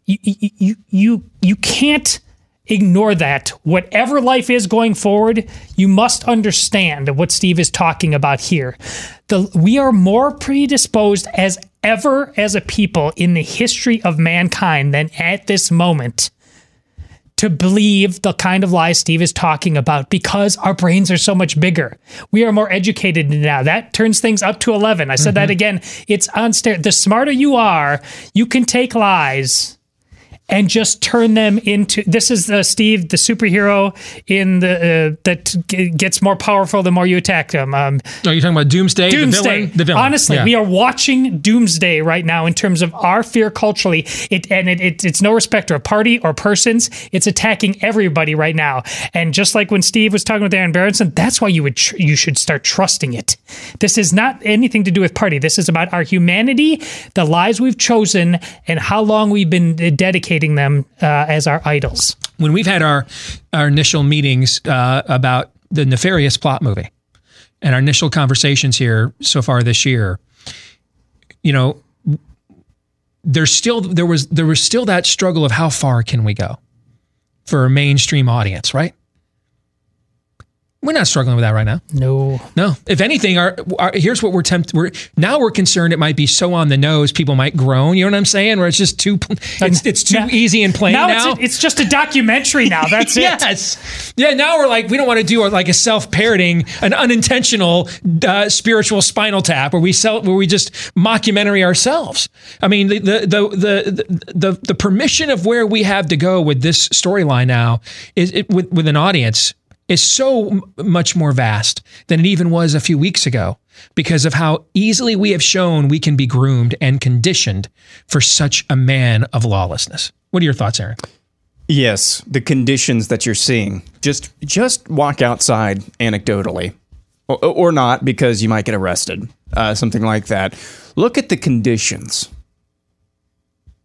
you you you you can't ignore that. Whatever life is going forward, you must understand what Steve is talking about here. The, we are more predisposed as ever as a people in the history of mankind than at this moment to believe the kind of lies Steve is talking about because our brains are so much bigger. We are more educated now. That turns things up to 11. I said that mm-hmm. again. It's on ster- The smarter you are, you can take lies and just turn them into this is the Steve the superhero in the uh, that g- gets more powerful the more you attack them um Are you talking about Doomsday? Doomsday. The villain? The villain. Honestly, Yeah. we are watching Doomsday right now in terms of our fear culturally. It and it, it it's no respect of party or persons. It's attacking everybody right now. And just like when Steve was talking with Aaron Berenson, that's why you would tr- you should start trusting it. This is not anything to do with party. This is about our humanity, the lives we've chosen, and how long we've been uh, dedicating them uh, as our idols. when we've had our our initial meetings uh, about the nefarious plot movie and our initial conversations here so far this year, you know, there's still there was there was still that struggle of how far can we go for a mainstream audience, right? We're not struggling with that right now. No. No. If anything, our, our here's what we're tempted. We're now we're concerned it might be so on the nose people might groan. You know what I'm saying? Where it's just too it's, it's too easy and plain now, now. It's, it's just a documentary now. That's it. yes. Yeah. Now we're like we don't want to do like a self parroting, an unintentional uh, spiritual spinal tap where we sell where we just mockumentary ourselves. I mean the the the the the, the permission of where we have to go with this storyline now is it, with with an audience is so much more vast than it even was a few weeks ago because of how easily we have shown we can be groomed and conditioned for such a man of lawlessness. What are your thoughts, Aaron? Yes, the conditions that you're seeing. Just just walk outside anecdotally, or, or not because you might get arrested, uh, something like that. Look at the conditions.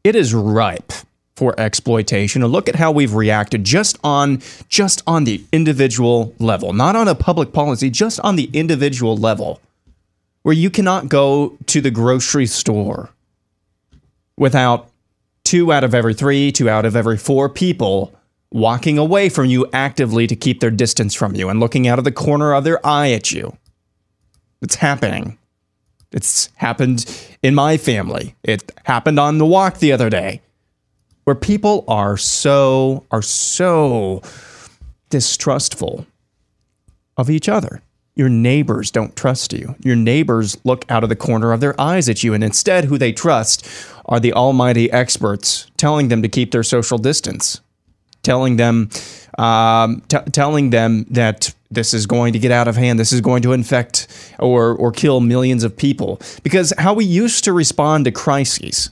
It is ripe for exploitation. And look at how we've reacted just on just on the individual level, not on a public policy, just on the individual level, where you cannot go to the grocery store without two out of every three, two out of every four people walking away from you actively to keep their distance from you and looking out of the corner of their eye at you. It's happening. It's happened in my family. It happened on the walk the other day where people are so are so distrustful of each other. Your neighbors don't trust you. Your neighbors look out of the corner of their eyes at you, and instead, who they trust are the almighty experts telling them to keep their social distance, telling them, um, t- telling them that this is going to get out of hand. This is going to infect or or kill millions of people. Because how we used to respond to crises,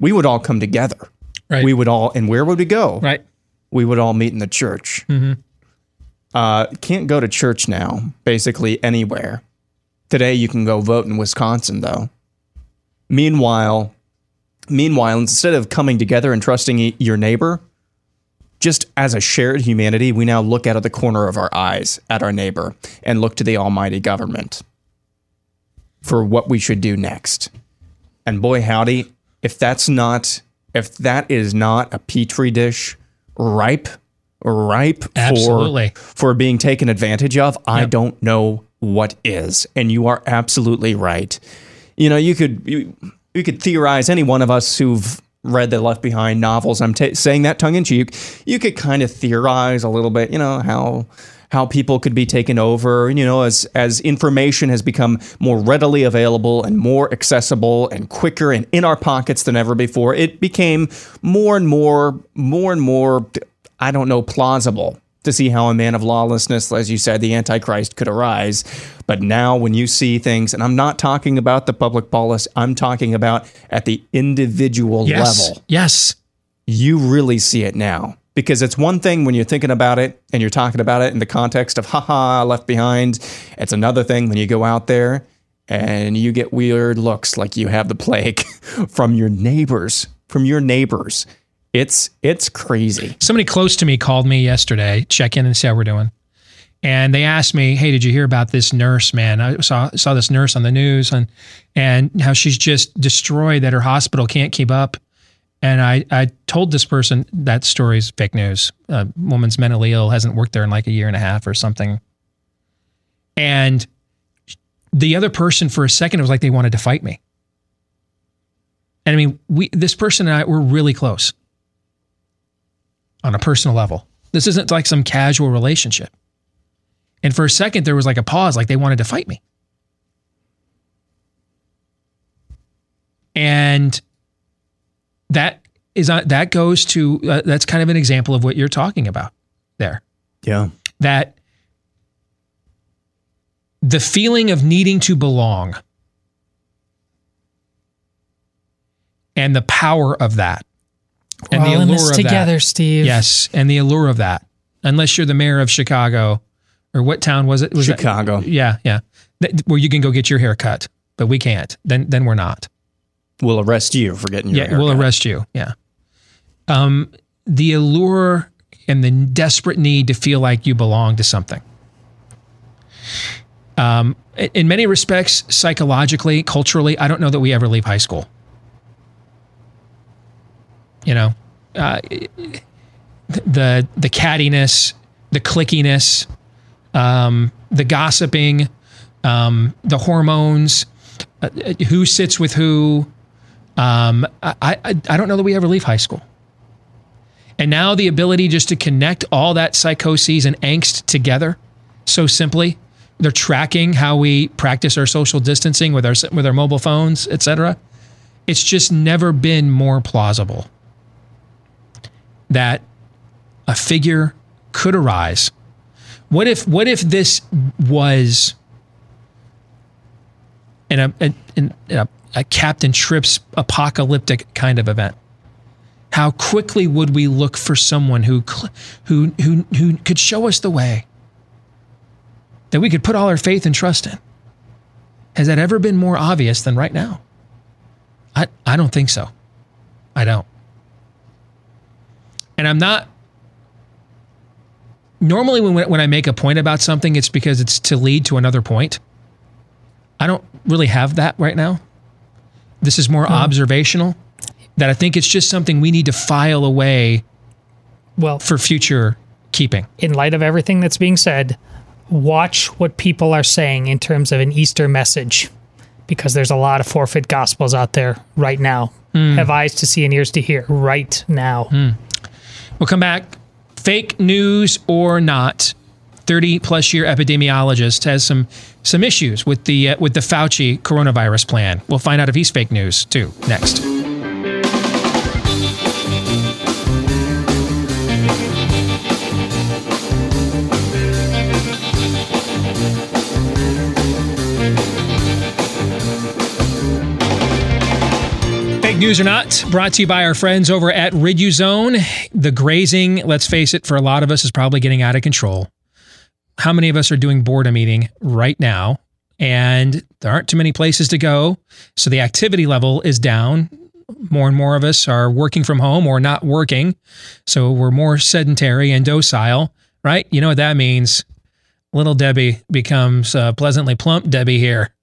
we would all come together. Right. We would all, and where would we go? Right. We would all meet in the church. Mm-hmm. Uh, can't go to church now, basically anywhere. Today you can go vote in Wisconsin, though. Meanwhile, meanwhile, instead of coming together and trusting e- your neighbor, just as a shared humanity, we now look out of the corner of our eyes at our neighbor and look to the almighty government for what we should do next. And boy, howdy, if that's not, if that is not a petri dish ripe, ripe Absolutely. for for being taken advantage of, I don't know what is. And you are absolutely right. You know, you could you, you could theorize any one of us who've read the Left Behind novels. I'm ta saying that tongue in cheek. You could kind of theorize a little bit. You know how how people could be taken over. You know, as as information has become more readily available and more accessible and quicker and in our pockets than ever before, it became more and more, more and more. I don't know, plausible to see how a man of lawlessness, as you said, the Antichrist could arise. But now, when you see things, and I'm not talking about the public policy, I'm talking about at the individual Yes. level. Yes. You really see it now. Because it's one thing when you're thinking about it and you're talking about it in the context of, haha, left behind. It's another thing when you go out there and you get weird looks like you have the plague from your neighbors, from your neighbors. It's it's crazy. Somebody close to me called me yesterday, check in and see how we're doing. And they asked me, "Hey, did you hear about this nurse, man? I saw saw this nurse on the news and and how she's just destroyed that her hospital can't keep up." And I I told this person that story's fake news. A woman's mentally ill, hasn't worked there in like a year and a half or something. And the other person for a second it was like they wanted to fight me. And I mean, we this person and I were really close. on a personal level. This isn't like some casual relationship. And for a second, there was like a pause, like they wanted to fight me. And that is uh, that goes to uh, that's kind of an example of what you're talking about there. Yeah. That the feeling of needing to belong and the power of that We're and the all in allure this of together, that. Steve. Yes, and the allure of that. Unless you're the mayor of Chicago, or what town was it? Was that- Chicago. yeah, yeah. Where you can go get your hair cut, but we can't. Then, then we're not. We'll arrest you for getting your yeah, we'll cut. arrest you. Yeah. Um, the allure and the desperate need to feel like you belong to something. Um, in- in many respects, psychologically, culturally, I don't know that we ever leave high school. You know, uh, the the cattiness, the clickiness, um, the gossiping, um, the hormones, uh, who sits with who. Um, I, I I don't know that we ever leave high school. And now the ability just to connect all that psychoses and angst together so simply. They're tracking how we practice our social distancing with our with our mobile phones, etc. It's just never been more plausible that a figure could arise. What if what if this was in a, in, in a, a Captain Trips apocalyptic kind of event? How quickly would we look for someone who who who who could show us the way that we could put all our faith and trust in? Has that ever been more obvious than right now? I I don't think so. I don't. And I'm not normally when when I make a point about something it's because it's to lead to another point. I don't really have that right now. This is more observational that I think it's just something we need to file away well for future keeping. In light of everything that's being said, watch what people are saying in terms of an Easter message because there's a lot of forfeit gospels out there right now. Mm. Have eyes to see and ears to hear right now. We'll come back. Fake news or not, 30 plus year epidemiologist has some some issues with the uh, with the Fauci coronavirus plan. We'll find out if he's fake news too next. Fake news or not, brought to you by our friends over at Riduzone. The grazing, let's face it, for a lot of us is probably getting out of control. How many of us are doing boredom eating right now? And there aren't too many places to go. So the activity level is down. More and more of us are working from home or not working. So we're more sedentary and docile, right? You know what that means? Little Debbie becomes uh, pleasantly plump Debbie here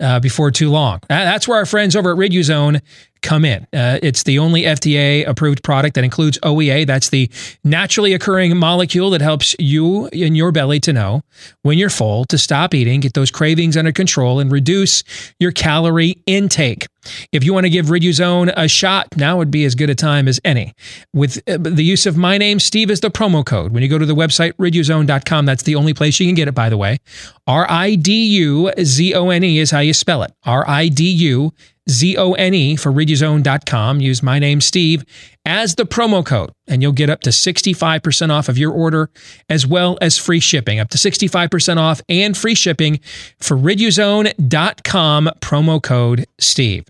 uh, before too long. That's where our friends over at Riduzone come in. Uh, it's the only FDA approved product that includes OEA. That's the naturally occurring molecule that helps you in your belly to know when you're full, to stop eating, get those cravings under control, and reduce your calorie intake. If you want to give Riduzone a shot, now would be as good a time as any. With uh, the use of my name, Steve, is the promo code. When you go to the website, riduzone.com, that's the only place you can get it, by the way. R I D U Z O N E is how you spell it. R I D U Z O N E for riduzone.com. Use my name, Steve, as the promo code, and you'll get up to 65% off of your order, as well as free shipping. Up to 65% off and free shipping for riduzone.com, promo code Steve.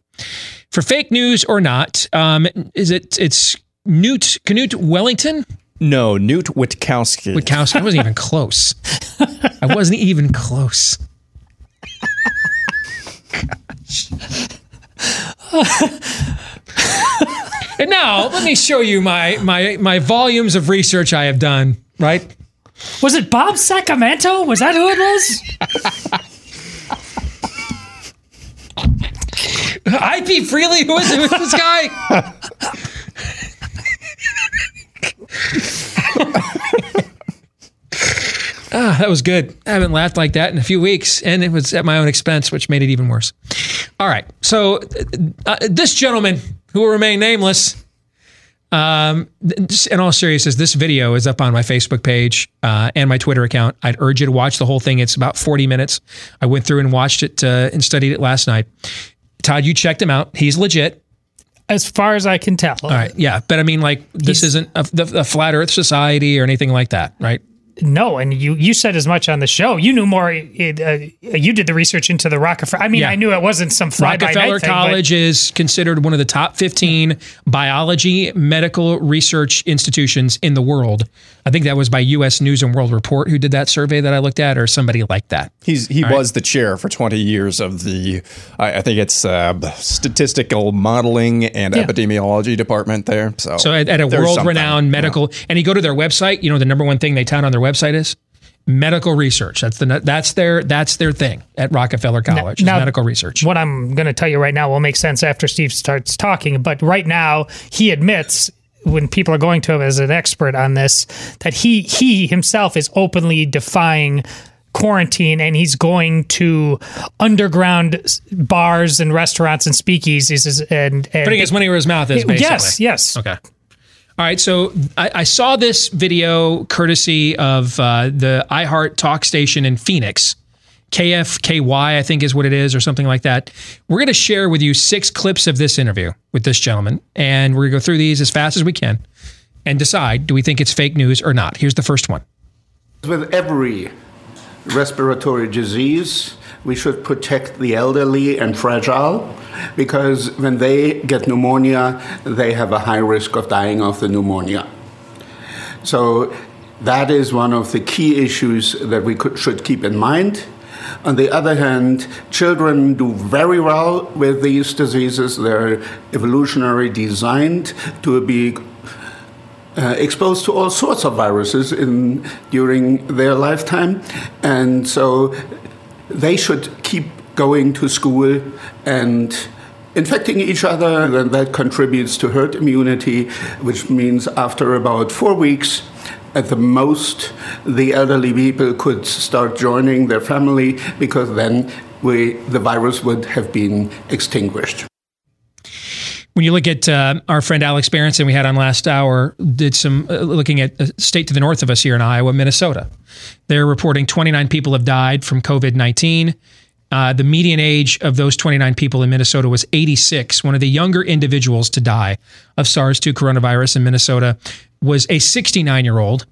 For fake news or not, um, is it it's Newt Canute Wellington? No, Knut Wittkowski. Wittkowski. I wasn't even close. I wasn't even close. and now let me show you my my my volumes of research I have done. Right? Was it Bob Sacramento? Was that who it was? IP Freely, who is, who is this guy? ah, that was good. I haven't laughed like that in a few weeks, and it was at my own expense, which made it even worse. All right, so uh, this gentleman who will remain nameless Um, in all seriousness, this video is up on my Facebook page uh, and my Twitter account. I'd urge you to watch the whole thing. It's about 40 minutes. I went through and watched it uh, and studied it last night. Todd, you checked him out. He's legit. As far as I can tell. All right. Yeah. But I mean, like, this He's- isn't a, a flat earth society or anything like that, right? No, and you you said as much on the show. You knew more. It, uh, you did the research into the Rockefeller. I mean, Yeah. I knew it wasn't some fly Rockefeller night thing, but- College is considered one of the top 15 biology medical research institutions in the world. I think that was by U.S. News and World Report who did that survey that I looked at, or somebody like that. He's he All right. was the chair for 20 years of the I, I think it's uh, statistical modeling and Yeah. epidemiology department there. So So at, at a world-renowned medical, and you go to their website. You know the number one thing they tout on their website is medical research. That's the that's their that's their thing at Rockefeller College. now- medical research. What I'm going to tell you right now will make sense after Steve starts talking. But right now, he admits when people are going to him as an expert on this that he he himself is openly defying quarantine and he's going to underground bars and restaurants and speakeasies and, and putting his money where his mouth is. Basically. yes yes Okay. All right. So I, I saw this video courtesy of uh, the iHeart talk station in Phoenix. KFKY, I think is what it is, or something like that. We're going to share with you six clips of this interview with this gentleman, and we're going to go through these as fast as we can and decide do we think it's fake news or not. Here's the first one. With every respiratory disease, we should protect the elderly and fragile because when they get pneumonia, they have a high risk of dying of the pneumonia. So that is one of the key issues that we could, should keep in mind. On the other hand, children do very well with these diseases. They're evolutionary designed to be uh, exposed to all sorts of viruses in during their lifetime, and so they should keep going to school and infecting each other, and that contributes to herd immunity, which means after about four weeks. At the most, the elderly people could start joining their family because then we, the virus would have been extinguished. When you look at uh, our friend Alex Berenson, we had on last hour, did some uh, looking at a state to the north of us here in Iowa, Minnesota. They're reporting 29 people have died from COVID 19. Uh, the median age of those 29 people in Minnesota was 86. One of the younger individuals to die of SARS 2 coronavirus in Minnesota was a 69 year old.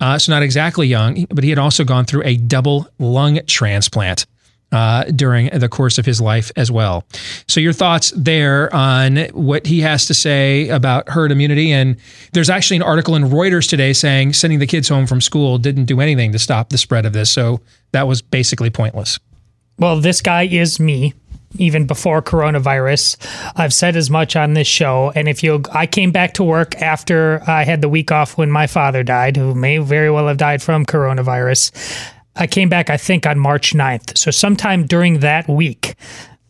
Uh, so, not exactly young, but he had also gone through a double lung transplant uh, during the course of his life as well. So, your thoughts there on what he has to say about herd immunity? And there's actually an article in Reuters today saying sending the kids home from school didn't do anything to stop the spread of this. So, that was basically pointless. Well, this guy is me. Even before coronavirus, I've said as much on this show. And if you, I came back to work after I had the week off when my father died, who may very well have died from coronavirus. I came back, I think, on March 9th. So sometime during that week,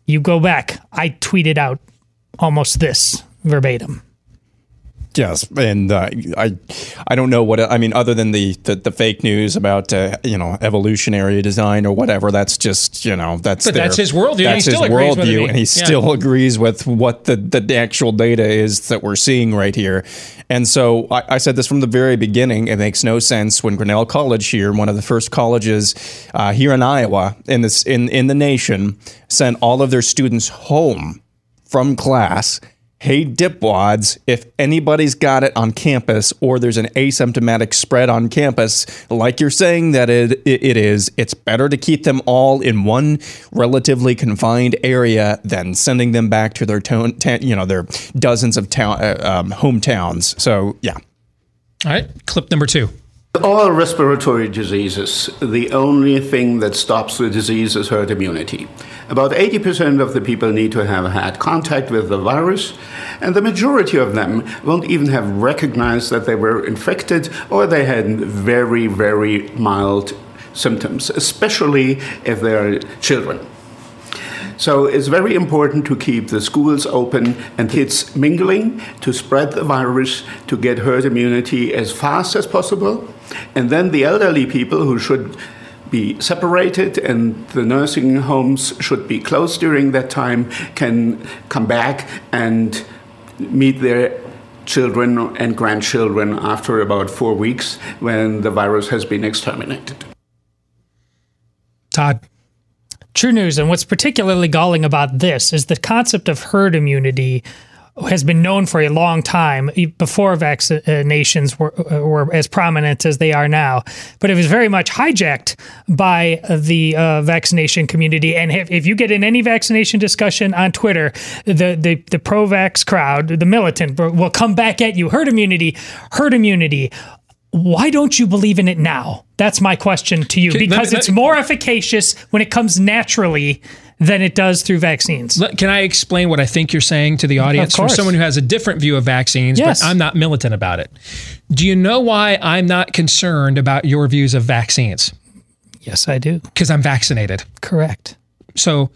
you go back, I tweeted out almost this verbatim. Yes, and uh, I I don't know what I mean other than the the, the fake news about uh, you know evolutionary design or whatever. That's just you know that's But their- that's his worldview, and he That's his still agrees with worldview, and he Yeah. still agrees with what the the actual data is that we're seeing right here. And so I, I said this from the very beginning. It makes no sense when Grinnell College here, one of the first colleges uh, here in Iowa in this in in the nation, sent all of their students home from class. Hey, dipwads, if anybody's got it on campus or there's an asymptomatic spread on campus, like you're saying that it, it, is, it's better to keep them all in one relatively confined area than sending them back to their, to- ta- you know, their dozens of town, uh, um, hometowns. So, yeah. All right, clip number two. All respiratory diseases, the only thing that stops the disease is herd immunity. About 80% of the people need to have had contact with the virus, and the majority of them won't even have recognized that they were infected or they had very, very mild symptoms, especially if they are children. So it's very important to keep the schools open and kids mingling to spread the virus to get herd immunity as fast as possible. And then the elderly people who should be separated and the nursing homes should be closed during that time can come back and meet their children and grandchildren after about four weeks when the virus has been exterminated. Todd. True news. And what's particularly galling about this is the concept of herd immunity has been known for a long time before vaccinations were, were as prominent as they are now. But it was very much hijacked by the uh, vaccination community. And if, if, you get in any vaccination discussion on Twitter, the, the, the pro vax crowd, the militant, will come back at you herd immunity, herd immunity. Why don't you believe in it now? That's my question to you. Because it's more efficacious when it comes naturally than it does through vaccines. Can I explain what I think you're saying to the audience from someone who has a different view of vaccines, yes. but I'm not militant about it? Do you know why I'm not concerned about your views of vaccines? Yes, I do. Because I'm vaccinated. Correct. So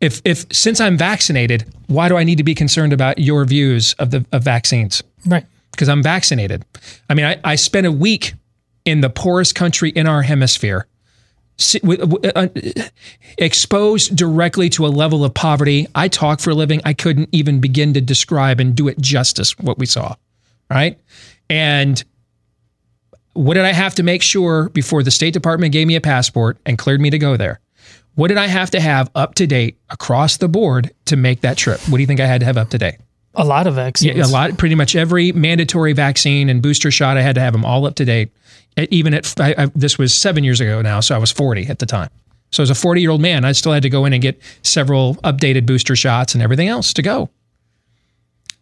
if if since I'm vaccinated, why do I need to be concerned about your views of the of vaccines? Right. Because I'm vaccinated. I mean, I, I spent a week in the poorest country in our hemisphere Uh, uh, exposed directly to a level of poverty. I talk for a living. I couldn't even begin to describe and do it justice what we saw. Right. And what did I have to make sure before the State Department gave me a passport and cleared me to go there? What did I have to have up to date across the board to make that trip? What do you think I had to have up to date? A lot of vaccines. Yeah, a lot. Pretty much every mandatory vaccine and booster shot, I had to have them all up to date even at I, I, this was seven years ago now, so I was 40 at the time. So as a 40 year old man, I still had to go in and get several updated booster shots and everything else to go.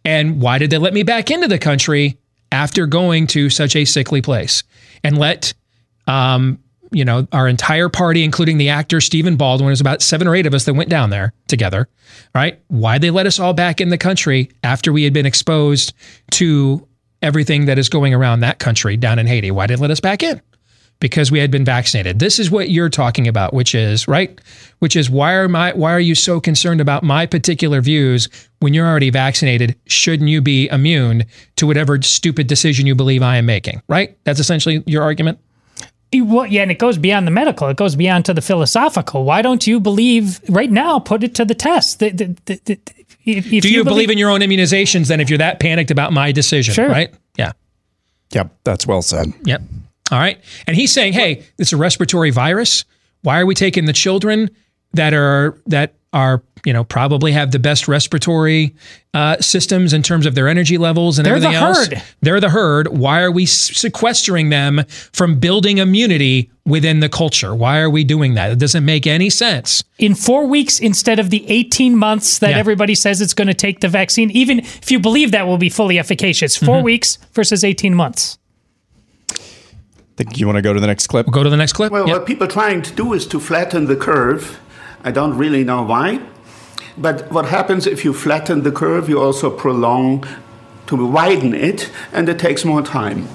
And why did they let me back into the country after going to such a sickly place and let, um, you know, our entire party, including the actor Stephen Baldwin, there's about seven or eight of us that went down there together. Right? Why they let us all back in the country after we had been exposed to everything that is going around that country down in Haiti. Why did they let us back in? Because we had been vaccinated. This is what you're talking about, which is right, which is why are my why are you so concerned about my particular views when you're already vaccinated? Shouldn't you be immune to whatever stupid decision you believe I am making? Right? That's essentially your argument. Well, yeah, and it goes beyond the medical. It goes beyond to the philosophical. Why don't you believe right now? Put it to the test. The, the, the, if, if Do you, you believe, believe, in your own immunizations then if you're that panicked about my decision? Sure. Right? Yeah. Yep. That's well said. Yep. All right. And he's saying, hey, it's a respiratory virus. Why are we taking the children that are that are you know probably have the best respiratory uh, systems in terms of their energy levels and They're everything the else. Herd. They're the herd. Why are we sequestering them from building immunity within the culture? Why are we doing that? It doesn't make any sense. In four weeks instead of the 18 months that yeah. everybody says it's going to take the vaccine, even if you believe that will be fully efficacious, 4 mm-hmm. weeks versus 18 months. Think you want to go to the next clip? We'll go to the next clip. Well, yep. what people are trying to do is to flatten the curve. I don't really know why. But what happens if you flatten the curve, you also prolong to widen it, and it takes more time.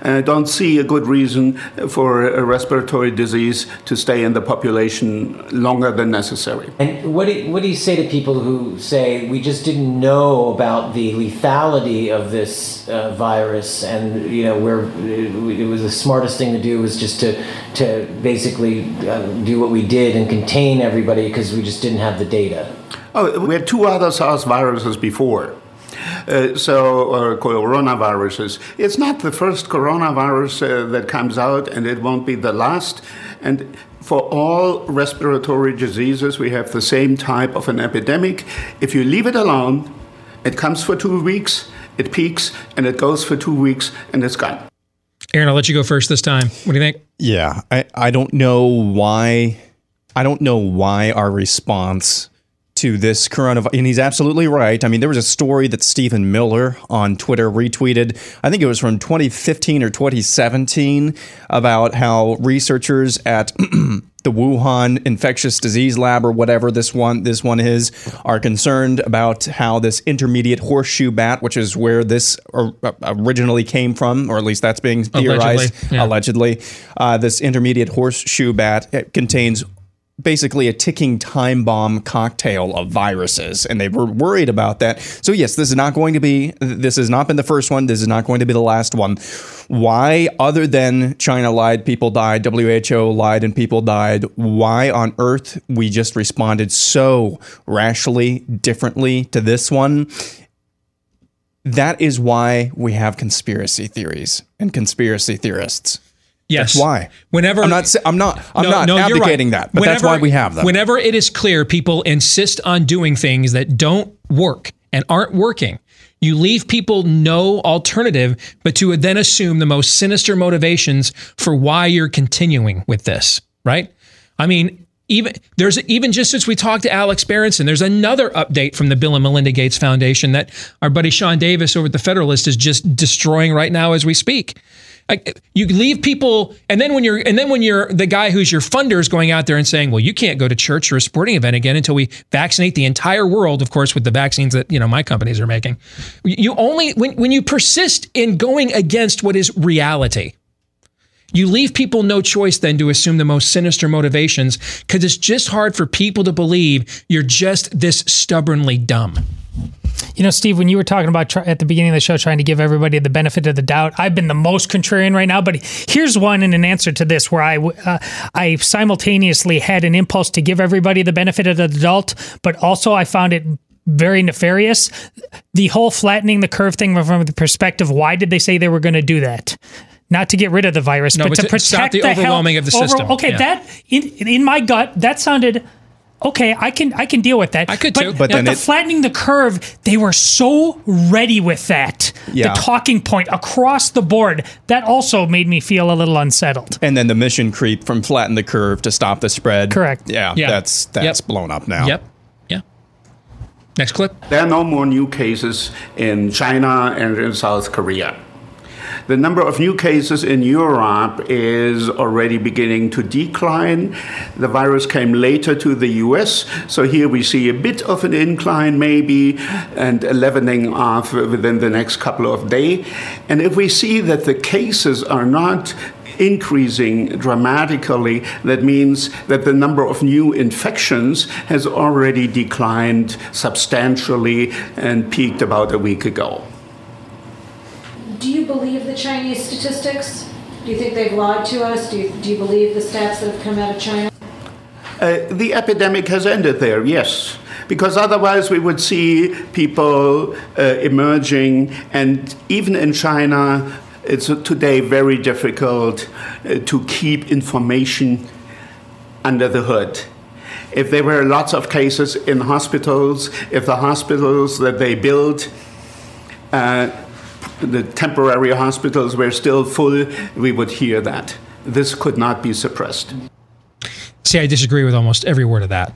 And I don't see a good reason for a respiratory disease to stay in the population longer than necessary. And what do, you, what do you say to people who say we just didn't know about the lethality of this uh, virus, and you know, where it was the smartest thing to do was just to to basically uh, do what we did and contain everybody because we just didn't have the data. Oh, we had two other SARS viruses before. Uh, so, uh, coronaviruses. It's not the first coronavirus uh, that comes out, and it won't be the last. And for all respiratory diseases, we have the same type of an epidemic. If you leave it alone, it comes for two weeks, it peaks, and it goes for two weeks, and it's gone. Aaron, I'll let you go first this time. What do you think? Yeah, I, I don't know why. I don't know why our response to this coronavirus. And he's absolutely right. I mean, there was a story that Stephen Miller on Twitter retweeted. I think it was from 2015 or 2017 about how researchers at the Wuhan infectious disease lab or whatever this one this one is are concerned about how this intermediate horseshoe bat, which is where this originally came from, or at least that's being theorized allegedly, yeah. allegedly uh, this intermediate horseshoe bat contains basically a ticking time bomb cocktail of viruses and they were worried about that. So yes this is not going to be this has not been the first one. This is not going to be the last one. Why other than china lied people died who lied and people died why on earth we just responded so rashly differently to this one? That is why we have conspiracy theories and conspiracy theorists. Yes. That's why. Whenever I'm not, I'm not, I'm No, not no, advocating right. that, but that's why we have them. Whenever it is clear people insist on doing things that don't work and aren't working, you leave people no alternative but to then assume the most sinister motivations for why you're continuing with this, right? I mean, even there's even just since we talked to Alex Berenson, there's another update from the Bill and Melinda Gates Foundation that our buddy Sean Davis over at the Federalist is just destroying right now as we speak. Like, you leave people, and then when you're, and then when you're the guy who's your funder is going out there and saying, "Well, you can't go to church or a sporting event again until we vaccinate the entire world." Of course, with the vaccines that you know my companies are making, you only when when you persist in going against what is reality, you leave people no choice then to assume the most sinister motivations because it's just hard for people to believe you're just this stubbornly dumb. You know, Steve, when you were talking about try- at the beginning of the show trying to give everybody the benefit of the doubt, I've been the most contrarian right now. But here's one in an answer to this where I uh, I simultaneously had an impulse to give everybody the benefit of the doubt, but also I found it very nefarious. The whole flattening the curve thing from the perspective, why did they say they were going to do that? Not to get rid of the virus, No, but, but to to protect the health- overwhelming of the over- system. Okay, Yeah. that in in my gut that sounded okay. I can I can deal with that. I could but, too. But But, then the it- flattening the curve, they were so ready with that. Yeah. The talking point across the board. That also made me feel a little unsettled. and then the mission creep from flatten the curve to stop the spread. Correct. Yeah, Yeah. that's that's blown up now. Yep. Yeah. Next clip. There are no more new cases in China and in South Korea. The number of new cases in Europe is already beginning to decline. The virus came later to the US, so here we see a bit of an incline maybe and a leveling off within the next couple of days. And if we see that the cases are not increasing dramatically, that means that the number of new infections has already declined substantially and peaked about a week ago. Do you believe the Chinese statistics? Do you think they've lied to us? Do you, do you believe the stats that have come out of China? Uh, the epidemic has ended there, yes. Because otherwise, we would see people uh, emerging, and even in China, it's today very difficult uh, to keep information under the hood. If there were lots of cases in hospitals, if the hospitals that they built, uh, the temporary hospitals were still full, we would hear that. This could not be suppressed. See, I disagree with almost every word of that.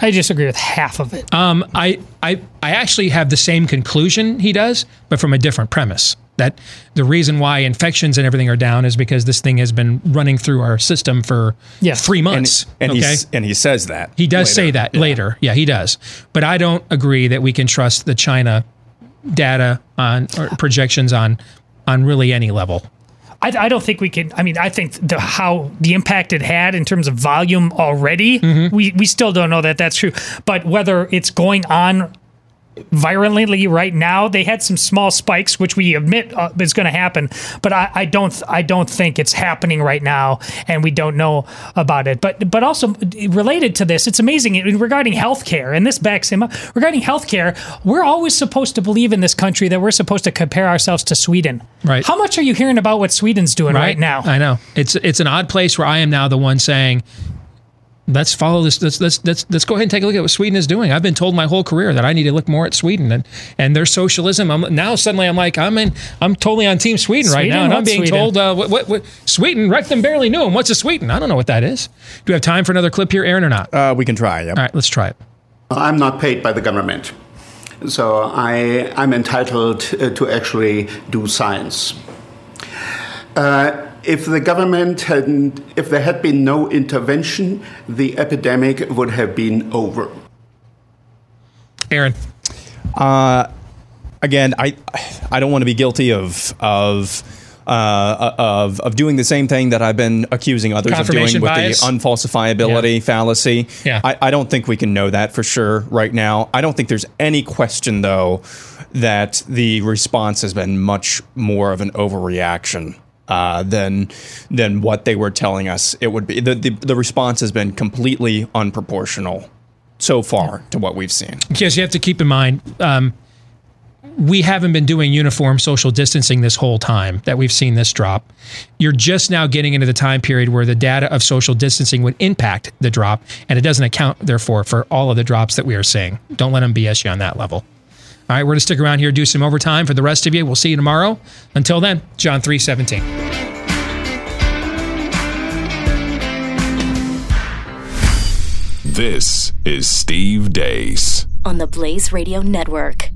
I disagree with half of it. Um, I, I, I actually have the same conclusion he does, but from a different premise. That the reason why infections and everything are down is because this thing has been running through our system for three months. And, and, okay? he's, and he says that. He does later. say that later. Yeah, he does. But I don't agree that we can trust the China data on or projections on on really any level. I, I don't think we can. I mean, I think the how the impact it had in terms of volume already, mm-hmm. we we still don't know that that's true. But whether it's going on virulently right now, they had some small spikes, which we admit uh, is going to happen. But I, I don't I don't think it's happening right now, and we don't know about it. But but also related to this, it's amazing regarding healthcare, and this backs him up. Regarding healthcare, we're always supposed to believe in this country that we're supposed to compare ourselves to Sweden. Right. How much are you hearing about what Sweden's doing right, now? I know it's it's an odd place where I am now the one saying, let's follow this. Let's let's let's let's go ahead and take a look at what Sweden is doing. I've been told my whole career that I need to look more at Sweden and and their socialism. I'm now suddenly I'm like I'm in I'm totally on Team Sweden, right now, and I'm being Sweden? told uh, what, what what Sweden. Rectum barely knew him. What's a Sweden? I don't know what that is. Do we have time for another clip here, Aaron, or not? Uh, we can try. Yep. All right, let's try it. I'm not paid by the government, so I, I'm entitled uh, to actually do science. Uh, if the government hadn't, if there had been no intervention, the epidemic would have been over. Aaron. Uh, again, I I don't want to be guilty of of. Uh, of of doing the same thing that I've been accusing others of doing Confirmation with bias? the unfalsifiability fallacy. Yeah. I, I don't think we can know that for sure right now. I don't think there's any question though that the response has been much more of an overreaction uh, than than what they were telling us it would be. The, the the response has been completely unproportional so far to what we've seen. Because you have to keep in mind, um, we haven't been doing uniform social distancing this whole time that we've seen this drop. You're just now getting into the time period where the data of social distancing would impact the drop, and it doesn't account, therefore, for all of the drops that we are seeing. Don't let them BS you on that level. All right, we're going to stick around here, do some overtime for the rest of you. We'll see you tomorrow. Until then, John 317. This is Steve Deace on the Blaze Radio Network.